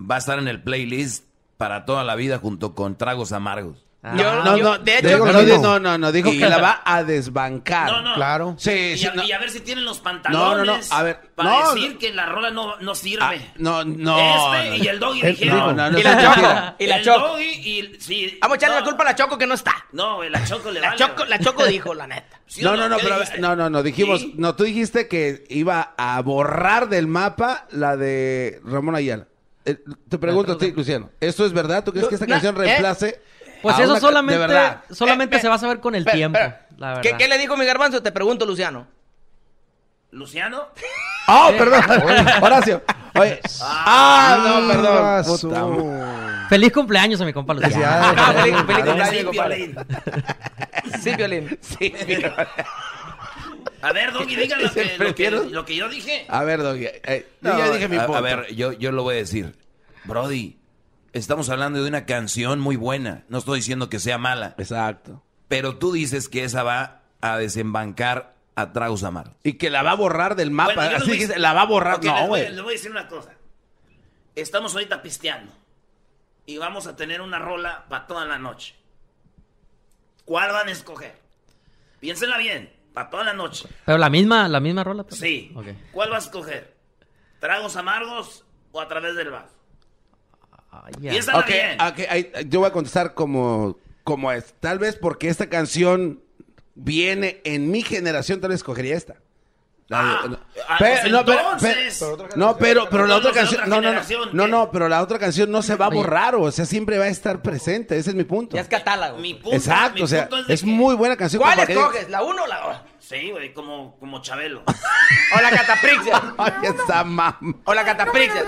va a estar en el playlist para toda la vida junto con Tragos Amargos. Ah. Yo- No, yo- no, de hecho, digo, no, no, no, no, dijo Y- que la va a desbancar. No, no. Claro. Sí, Y, sí, a, no. y a ver si tienen los pantalones. No, no, no, a ver, Para no, decir no. que la rola no, no sirve. Ah, no, no. Este y el doggy El- dijeron. No, no, no, Y la Choco. Y la Choco. y. Sí, Vamos a echarle no, la culpa a la Choco que no está. No, la Choco le La vale. Choco, la Choco dijo, la neta. ¿Sí o No, no, no, ¿Qué pero, dijiste? no, no, no, dijimos, Sí. no, tú dijiste que iba a borrar del mapa la de Ramón Ayala. Eh, te pregunto a ti, Luciano, ¿esto es verdad? ¿Tú crees que esta canción ¿eh? reemplace? Pues eso una solamente, De verdad. solamente Eh, eh, se va a saber con el tiempo. espera. La verdad. ¿Qué, qué le dijo mi garbanzo? Te pregunto, Luciano. ¿Luciano? ¡Oh, perdón! Horacio. Oye. ¡Ah, no, perdón! Ah, Puta madre. Feliz cumpleaños a mi compa Luciano. Felicidades. Ah, feliz, feliz cumpleaños, Sí, compadre. violín. Sí, Violín. Sí, A ver, Doggy, diga lo que, lo, que, Prefiero- lo que yo dije. A ver, Doggy. eh, yo ya dije mi a, punto. a ver, yo, yo lo voy a decir. Brody, estamos hablando de una canción muy buena. No estoy diciendo que sea mala. Exacto. Pero tú dices que esa va a desembancar a tragos amargos. Y que la va a borrar del mapa. Bueno, Así decir- la va a borrar. Ok, les no, voy- güey. Les voy a decir una cosa. Estamos ahorita pisteando. Y vamos a tener una rola para toda la noche. ¿Cuál van a escoger? Piénsenla bien. Para toda la noche. Pero la misma, la misma rola. pues. Sí. ¿Cuál vas a escoger? ¿Tragos amargos o a través del vaso? Ya. Piénsala Ok, bien. ok, ahí- yo voy a contestar como, como es. Tal vez porque esta canción viene en mi generación, tal vez escogería esta. No. Pero- pues no, pero- entonces. pero- no, pero, pero la otra canción, no, no, no, pero la otra canción no se va a borrar, o sea, siempre va a estar presente, ese es mi punto. Ya es catálogo. Mi punto, Exacto, mi o sea, punto es que- muy buena canción. ¿Cuál escoges? ¿La 1 o la 2? Sí, güey, como, como Chabelo. O la cataprixia. Ay, está mam. O la cataprixia.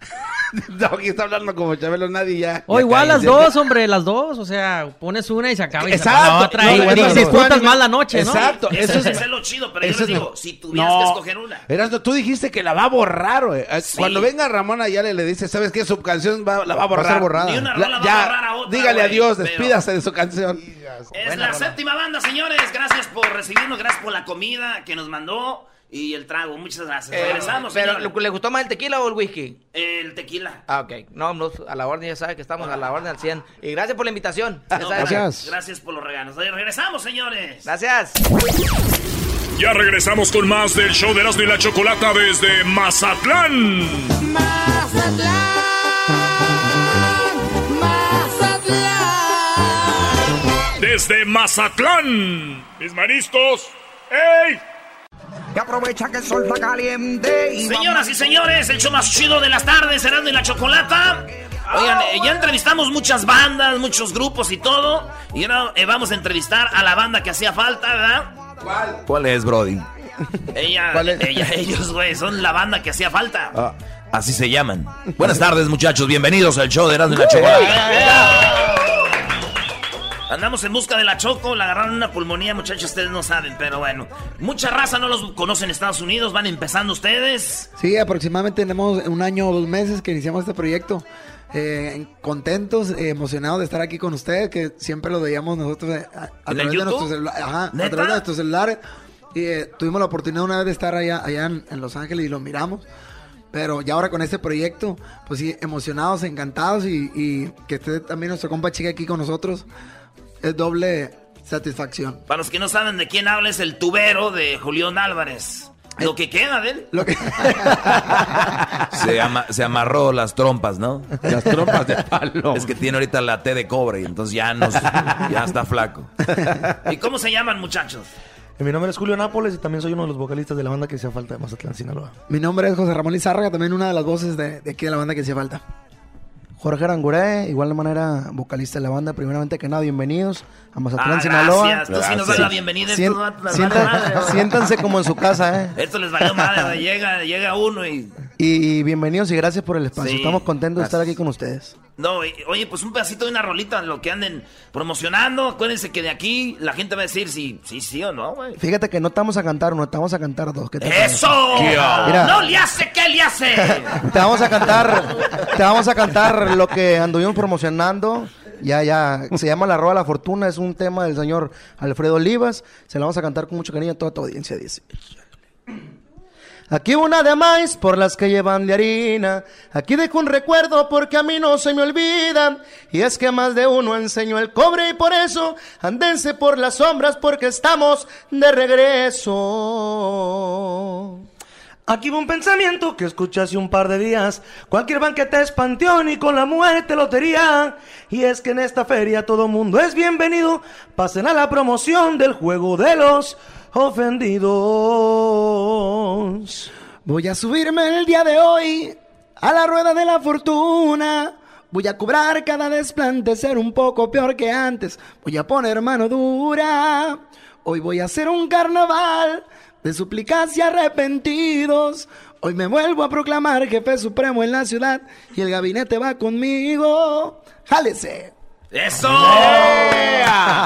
Doggy está hablando como Chabelo, nadie ya. O ya igual las dos, hombre, las dos. O sea, pones una y se acaba y se Exacto. la otra. No, y, no, disfrutas más la noche, ¿no? Exacto, Eso, eso es, es lo chido, pero yo eso les es digo, si tuvieras No. que escoger una. Erasmo, tú dijiste que la va a borrar, güey. Sí. Cuando venga Ramón Ayala y le dice, ¿sabes qué? Su canción va- la va a borrar. ser borrada. Ni una La- va ya, a borrar a otra, dígale güey, adiós, pero- despídase de su canción. Es la séptima banda, señores. Gracias por recibirnos, gracias por la comida que nos mandó y el trago. Muchas gracias. Eh, Regresamos, pero, señores. ¿le gustó más el tequila o el whisky? El tequila. Ah, ok. No, no, a la orden ya sabe que estamos a la orden al 100. Y gracias por la invitación. No. Gracias. Gracias por los regalos. Regresamos, señores. Gracias. Ya regresamos con más del show de Erasmo y la Chocolata desde Mazatlán. Desde Mazatlán. Mis manistos. ¡Ey! Y aprovecha que el sol está caliente y Señoras y señores, el show más chido de las tardes, Erasmo y la Chocolata. Oigan, eh, ya entrevistamos muchas bandas, muchos grupos y todo. Y ahora eh, vamos a entrevistar a la banda que hacía falta, ¿verdad? ¿Cuál es, Brody? Ella, ¿Cuál es? ella- ellos, güey, son la banda que hacía falta. Ah, así se llaman. Buenas tardes, muchachos. Bienvenidos al show de Erasmo y la Chocolata. Andamos en busca de la Choco, la agarraron una pulmonía, muchachos, ustedes no saben, pero bueno. Mucha raza no los conocen en Estados Unidos, van empezando ustedes. Sí, aproximadamente tenemos un año o dos meses que iniciamos este proyecto. Eh, contentos, eh, emocionados de estar aquí con ustedes, que siempre lo veíamos nosotros eh, a, a ¿En el través de nuestros celulares. Ajá, a través de nuestros celulares. Y eh, tuvimos la oportunidad una vez de estar allá, allá en, en Los Ángeles y lo miramos. Pero ya ahora con este proyecto, pues sí, emocionados, encantados y, y que esté también nuestro compa chica aquí con nosotros, es doble satisfacción. Para los que no saben de quién habla, es el tubero de Julián Álvarez. Lo que queda de él. Lo que... Se, ama- se amarró las trompas, ¿no? Las trompas de palo. Es que tiene ahorita la T de cobre, entonces ya, nos, ya está flaco. ¿Y cómo se llaman, muchachos? Eh, Mi nombre es Julio Nápoles y también soy uno de los vocalistas de la banda que hacía falta de Mazatlán, Sinaloa. Mi nombre es José Ramón Lizárraga, también una de las voces de, de aquí de la banda que hacía falta. Jorge Aranguré, igual de manera vocalista de la banda. Primeramente que nada, bienvenidos a Mazatlán, Ah, Sinaloa. gracias. Tú sí nos das la bienvenida. Sien- siéntanse como en su casa, ¿eh? Esto les valió madre. Llega, llega uno y. Y, bienvenidos y gracias por el espacio. Sí, Estamos contentos de estar aquí con ustedes. No, y- oye, pues un pedacito de una rolita, lo que anden promocionando. Acuérdense que de aquí la gente va a decir si sí, sí o no, güey. Fíjate que no estamos a cantar uno, estamos a cantar dos. ¿Qué te ¡Eso! Mira, ¡No le hace! ¿Qué le hace? te vamos a cantar, te vamos a cantar lo que anduvimos promocionando. Ya, ya, se llama La Roba de la Fortuna, es un tema del señor Alfredo Olivas. Se la vamos a cantar con mucho cariño a toda tu audiencia, dice. Aquí una de maíz por las que llevan de harina. Aquí dejo un recuerdo porque a mí no se me olvida. Y es que más de uno enseñó el cobre y por eso andense por las sombras porque estamos de regreso. Aquí va un pensamiento que escuché hace un par de días. Cualquier banquete es panteón y con la muerte lotería. Y es que en esta feria todo mundo es bienvenido. Pasen a la promoción del juego de los ofendidos. Voy a subirme el día de hoy a la rueda de la fortuna. Voy a cobrar cada desplante, ser un poco peor que antes. Voy a poner mano dura. Hoy voy a hacer un carnaval de súplicas y arrepentidos. Hoy me vuelvo a proclamar jefe supremo en la ciudad y el gabinete va conmigo. ¡Jálese! ¡Eso!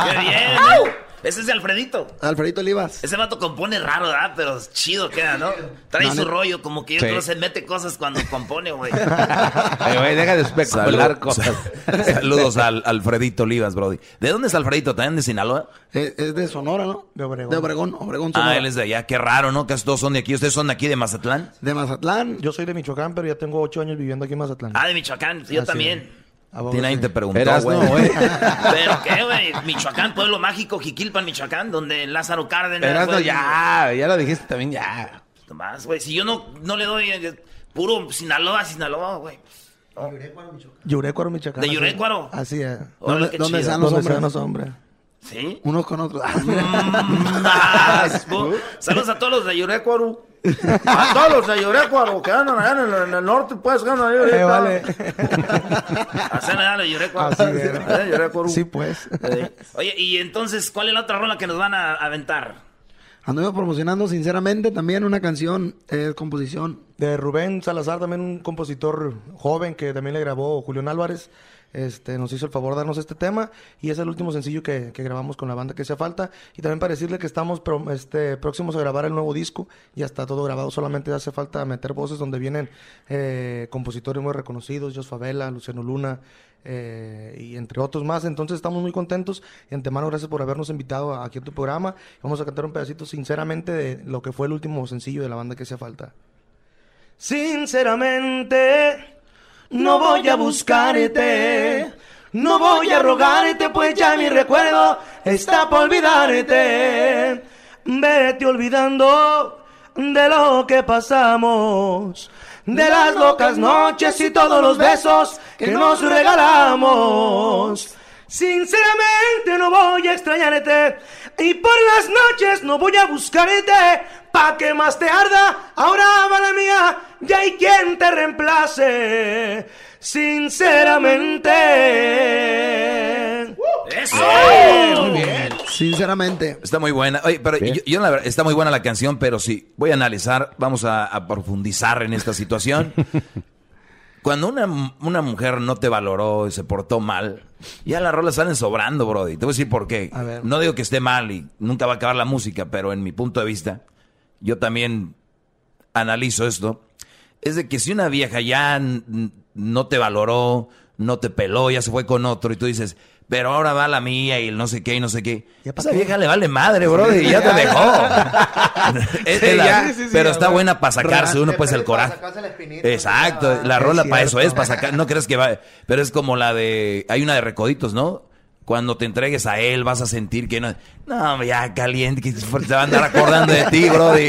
¡Qué bien! Ese es de Alfredito. Alfredito Olivas. Ese vato compone raro, ¿verdad? Pero chido queda, ¿no? Trae No, su no. rollo, como que yo Sí. creo que se mete cosas cuando compone, güey. Ay, güey, deja de especular Salud- cosas. Saludos al Alfredito Olivas, Brody. ¿De dónde es Alfredito? ¿También de Sinaloa? Es, es de Sonora, ¿no? De Obregón. De Obregón, Obregón, Sonora. Ah, él es de allá. Qué raro, ¿no? Casi todos son de aquí. ¿Ustedes son de aquí, de Mazatlán? De Mazatlán. Yo soy de Michoacán, pero ya tengo ocho años viviendo aquí en Mazatlán. Ah, de Michoacán, yo Así también. Tiene nadie te preguntó, güey. no. ¿Pero qué, güey? Michoacán, pueblo mágico, Jiquilpan, Michoacán, donde Lázaro Cárdenas... Eras, no, güey, ya, ya lo dijiste también, ya. Nomás, güey, si yo no, no le doy eh, puro Sinaloa, Sinaloa, güey. Yurecuaro, Michoacán. ¿De así- Yurecuaro? Así es. ¿Dónde, dónde están los ¿Dónde hombres? ¿Sí? Unos con bu- Saludos a todos los de Yurecuaro. A todos los de Yurecuaro que andan allá en el, en el norte, pues, que andan ahí ahorita. Eh, vale. Hacen allá los Yurecuaro. Así es. Eh, Yurecuaro. Sí, pues. Eh, Oye, y entonces, ¿cuál es la otra rola que nos van a aventar? Anduve promocionando sinceramente también una canción, eh, composición. De Rubén Salazar, también un compositor joven que también le grabó Julián Álvarez. Este, nos hizo el favor de darnos este tema y es el último sencillo que, grabamos con la banda que hacía falta. Y también para decirle que estamos este, próximos a grabar el nuevo disco. Ya está todo grabado, solamente hace falta meter voces donde vienen eh, compositores muy reconocidos, Jos Favela, Luciano Luna eh, y entre otros más. Entonces estamos muy contentos. Y antemano, gracias por habernos invitado aquí a tu programa. Vamos a cantar un pedacito sinceramente de lo que fue el último sencillo de la banda que hacía falta. Sinceramente, no voy a buscarte, no voy a rogarte, pues ya mi recuerdo está por olvidarte. Vete olvidando de lo que pasamos, de las locas noches y todos los besos que nos regalamos. Sinceramente no voy a extrañarte y por las noches no voy a buscarte pa' que más te arda. Ahora va la mía, ya hay quien te reemplace. Sinceramente. ¡Eso! Muy bien. Sinceramente. Está muy buena. Oye, pero yo, yo la verdad, está muy buena la canción, pero sí, voy a analizar, vamos a, a profundizar en esta situación. Cuando una, una mujer no te valoró y se portó mal, ya las rolas salen sobrando, Brody. Te voy a decir por qué. A ver. No digo que esté mal y nunca va a acabar la música, pero en mi punto de vista, yo también analizo esto. Es de que si una vieja ya no te valoró, no te peló, ya se fue con otro y tú dices, pero ahora va la mía y el no sé qué y no sé qué. ¿Ya Esa qué? vieja le vale madre, Brody, y ya te dejó. Es- Sí, es la- ya. Sí, sí, sí, pero ya, está buena para sacarse uno pues el coraje. Exacto, la Es rola para eso es, para sacar, no crees que va, pero es como la de, hay una de Recoditos, ¿no? Cuando te entregues a él vas a sentir que no, no, ya caliente, que se va a andar acordando de ti, brody.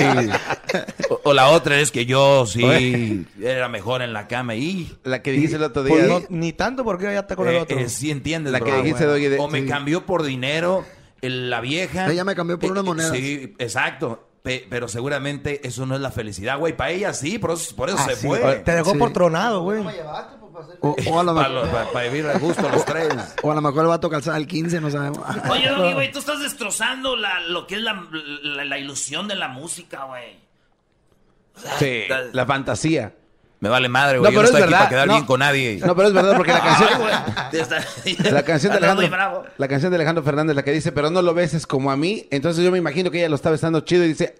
O, o la otra es que yo sí era mejor en la cama y La que dijiste el otro día. Pues no, ni tanto porque ya está con el eh, otro. eh, sí entiendes, La que bro. dijiste, de- o me sí. cambió por dinero el- la vieja. Ella me cambió por unas monedas. Sí, exacto. Pe- pero seguramente eso no es la felicidad, güey. Para ella sí, por eso, por eso Ah, se sí. fue. Te dejó Sí. por tronado, güey. O, o a lo Para, mejor, vivir a gusto los tres. o a lo mejor el vato calzaba el 15, no sabemos. Oye, Doggy, güey, tú estás destrozando la, lo que es la, la, la ilusión de la música, güey. Sí, la fantasía. Me vale madre, No, güey. Yo pero no es estoy aquí verdad. para quedar No. bien con nadie. No, pero es verdad porque la canción, la canción de Alejandro, la canción de Alejandro Fernández, la que dice, pero no lo beses como a mí. Entonces yo me imagino que ella lo está besando chido y dice,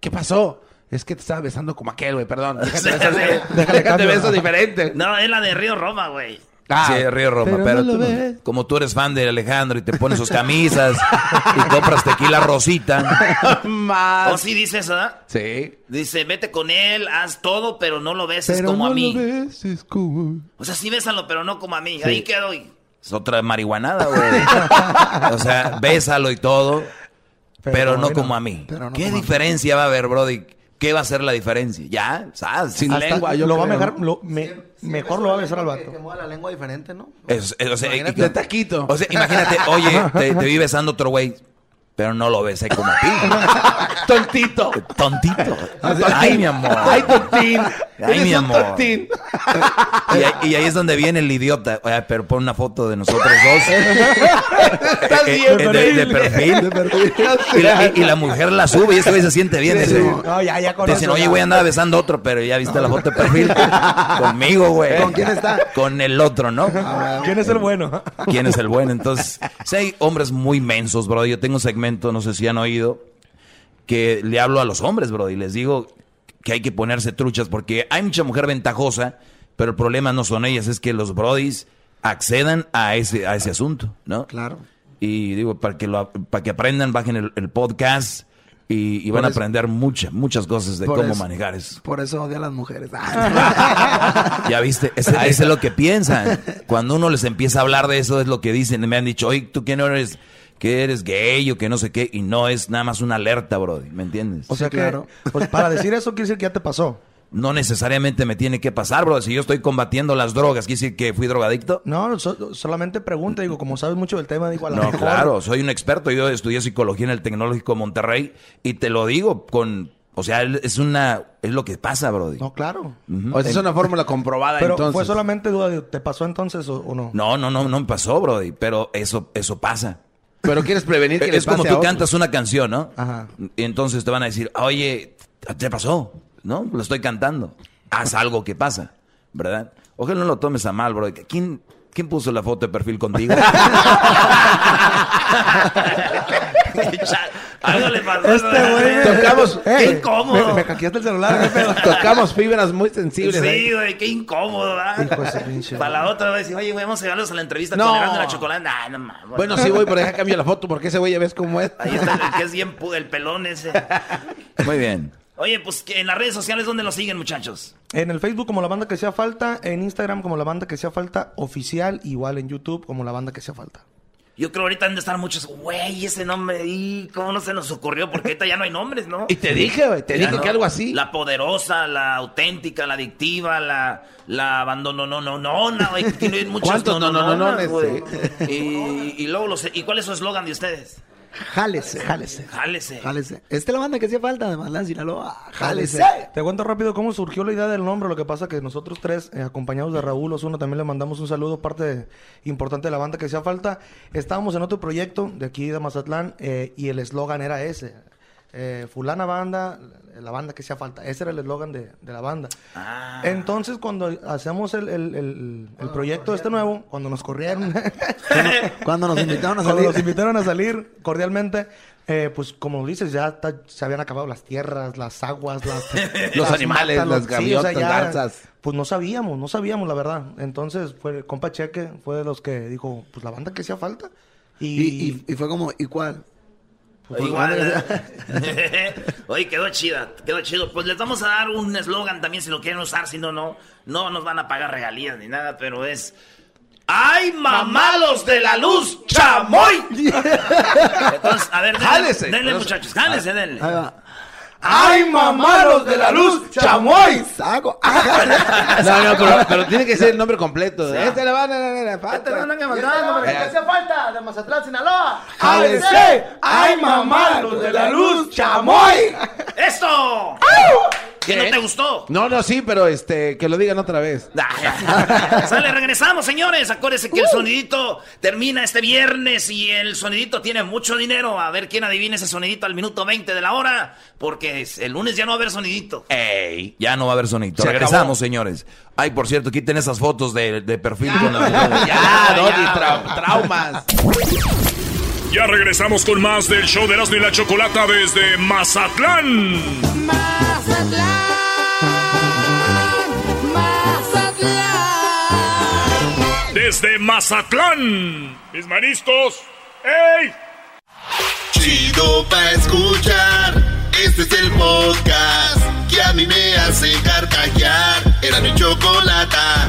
¿qué pasó? Es que te estaba besando como aquel, güey, perdón. Déjate, Sí, beso, sí. déjate beso diferente. No, es la de Río Roma, güey. Ah, sí, Río Roma, pero no tú no- como tú eres fan de Alejandro y te pones sus camisas y compras tequila rosita. Más. ¿O sí dice eso, ¿verdad? Sí. Dice, vete con él, haz todo, pero no lo beses Pero como no a mí. lo beses como... O sea, sí bésalo, pero no como a mí. Ahí quedo. y- Es otra marihuanada, güey. O sea, bésalo y todo, pero, no bueno, como a mí. no ¿Qué diferencia va a haber, Brody? ¿Qué va a ser la diferencia? Ya, ¿sabes? Sin Hasta lengua, yo lo va a mejor, lo- me- mejor lo va a besar al vato. Que mueva la lengua diferente, ¿no? Es- es- o sea, Imagínate de taquito. O sea, imagínate, oye, te, te vi besando otro güey, pero no lo besé como a ti. Tontito. Tontito. Ay, mi amor. Ay, tontín. Ay, mi amor. Y, ahí- y ahí es donde viene el idiota. Oye, pero pon una foto de nosotros dos. Estás Eh, bien, eh, de, de perfil. Y la, y- y la mujer la sube y este güey se siente bien. Dice, No, ya, ya dicen, oye, ya. güey, andaba besando a otro, pero ya viste la foto de perfil. Conmigo, güey. ¿Con quién está? Con el otro, ¿no? ¿Quién es el bueno? ¿Quién es el bueno? Entonces, si hay hombres muy mensos, bro. Yo tengo un segmento, no sé si han oído, que le hablo a los hombres, bro, y les digo que hay que ponerse truchas porque hay mucha mujer ventajosa, pero el problema no son ellas, es que los brodis accedan a ese, a ese asunto, ¿no? Claro. Y digo, para que, lo, para que aprendan, bajen el, el podcast y, y van a eso- aprender muchas, muchas cosas de cómo eso- manejar eso. Por eso odia a las mujeres. Ya viste, ese es lo que piensan. Cuando uno les empieza a hablar de eso, es lo que dicen. Me han dicho, oye, ¿tú quién eres? Que eres gay o que no sé qué. Y no es nada más una alerta, bro. ¿Me entiendes? O sea que, pues para decir eso quiere decir que ya te pasó. No necesariamente me tiene que pasar, bro. Si yo estoy combatiendo las drogas, ¿quiere decir que fui drogadicto? No, so- solamente pregunta, digo, como sabes mucho del tema, digo, a la No, mejor. claro, soy un experto. Yo estudié psicología en el Tecnológico de Monterrey y te lo digo con... O sea, es una... Es lo que pasa, bro. No, claro. O sea, es una fórmula comprobada Pero entonces. fue solamente duda, de, ¿te pasó entonces o, o no? No, no, no, no me pasó, Brody, pero eso, eso pasa. Pero quieres prevenir que es les como tú a cantas una canción, ¿no? Ajá. Y entonces te van a decir, oye, ¿te pasó? ¿No? Lo estoy cantando. Haz algo que pasa, ¿verdad? Ojalá no lo tomes a mal, bro. ¿Quién, quién puso la foto de perfil contigo? Algo le pasó. Este güey. Tocamos- Qué incómodo. Me, me hackeaste el celular, ¿qué pedo? Tocamos fibras muy sensibles. Sí, güey, qué incómodo, ¿verdad? Pinche Para la otra decir, oye, güey, vamos a llevarlos a la entrevista No. con Erasmo de la Chocolate. Nah, no mames. Bueno, sí voy, pero deja cambio la foto porque ese güey ya ves cómo es. Ahí está el que es bien el pelón ese. Muy bien. Oye, pues que en las redes sociales, ¿dónde lo siguen, muchachos? En el Facebook como la banda que sea falta, en Instagram como la banda que sea falta, oficial, igual en YouTube como la banda que sea falta. Yo creo ahorita han de estar muchos, güey, ese nombre, y cómo no se nos ocurrió, porque ahorita ya no hay nombres, ¿no? Y te dije, güey, te Ya dije no. que algo así. La poderosa, la auténtica, la adictiva, la, la abandono, no, no, no, no, güey, tiene muchos ¿Cuántos no, no, no, no, no, güey. Y, y luego los, ¿y cuál es su eslogan de ustedes? Jálese, jálese. Jálese. Jálese. Esta es la banda que hacía falta de Matlán, Sinaloa. Jálese. Te cuento rápido cómo surgió la idea del nombre. Lo que pasa que nosotros tres, eh, acompañados de Raúl Osuna, también le mandamos un saludo, parte de- importante de la banda que hacía falta. Estábamos en otro proyecto de aquí de Mazatlán eh, y el eslogan era ese. eh, fulana banda, la banda que hacía falta. Ese era el eslogan de, de la banda. Ah. Entonces, cuando hacemos el, el- el- el proyecto este nuevo, cuando nos corrieron, Cuando nos invitaron a cuando salir. nos invitaron a salir cordialmente, eh, pues como dices, ya está- se habían acabado las tierras, las aguas, las, Los animales, las sí, o sea, gaviotas, ya, garzas. Pues no sabíamos, no sabíamos la verdad. Entonces fue compa Cheque, fue de los que dijo, pues la banda que hacía falta. Y, Y, y- y fue como, ¿y cuál? Igual, ¿eh? Oye, quedó chida, quedó chido. Pues les vamos a dar un eslogan también si lo quieren usar, si no, no, no nos van a pagar regalías ni nada, pero es... ¡Ay, mamalos de la luz, chamoy! Entonces, a ver, denle, denle, muchachos, jálese, denle. ¡Ay, mamalos de la luz, chamoy! Saco. No, no, pero, pero tiene que ser el nombre completo. Esta es la banda, la, la, la, Este falta. que hacía falta de Mazatlán, Sinaloa. ¡Jálese! ¡Ay, mamalos de la luz, chamoy! ¡Esto! ¿Que no ¿Qué? te gustó? No, no, sí, pero este, que lo digan otra vez. Sale, regresamos, señores. Acuérdense que el sonidito termina este viernes y el sonidito tiene mucho dinero. A ver quién adivina ese sonidito al minuto 20 de la hora, porque el lunes ya no va a haber sonidito. ¡Ey! Ya no va a haber sonito. Se Regresamos, acabó. señores. Ay, por cierto, quiten esas fotos de, de perfil con las mujeres. Ya, Doggy, trau- traumas. Ya regresamos con más del show de Erasmo y la Chocolata desde Mazatlán. Desde Mazatlán. Mis manistos. ¡Ey! Chido pa' escuchar. Este es el podcast que a mí me hace carcajear. Era mi chocolata.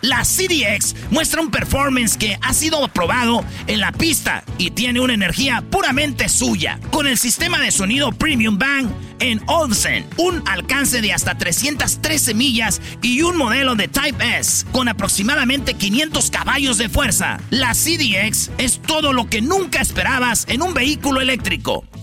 La CDX muestra un performance que ha sido probado en la pista y tiene una energía puramente suya. Con el sistema de sonido Premium Bang en Olsen, un alcance de hasta 313 millas y un modelo de Type S con aproximadamente 500 caballos de fuerza. La CDX es todo lo que nunca esperabas en un vehículo eléctrico.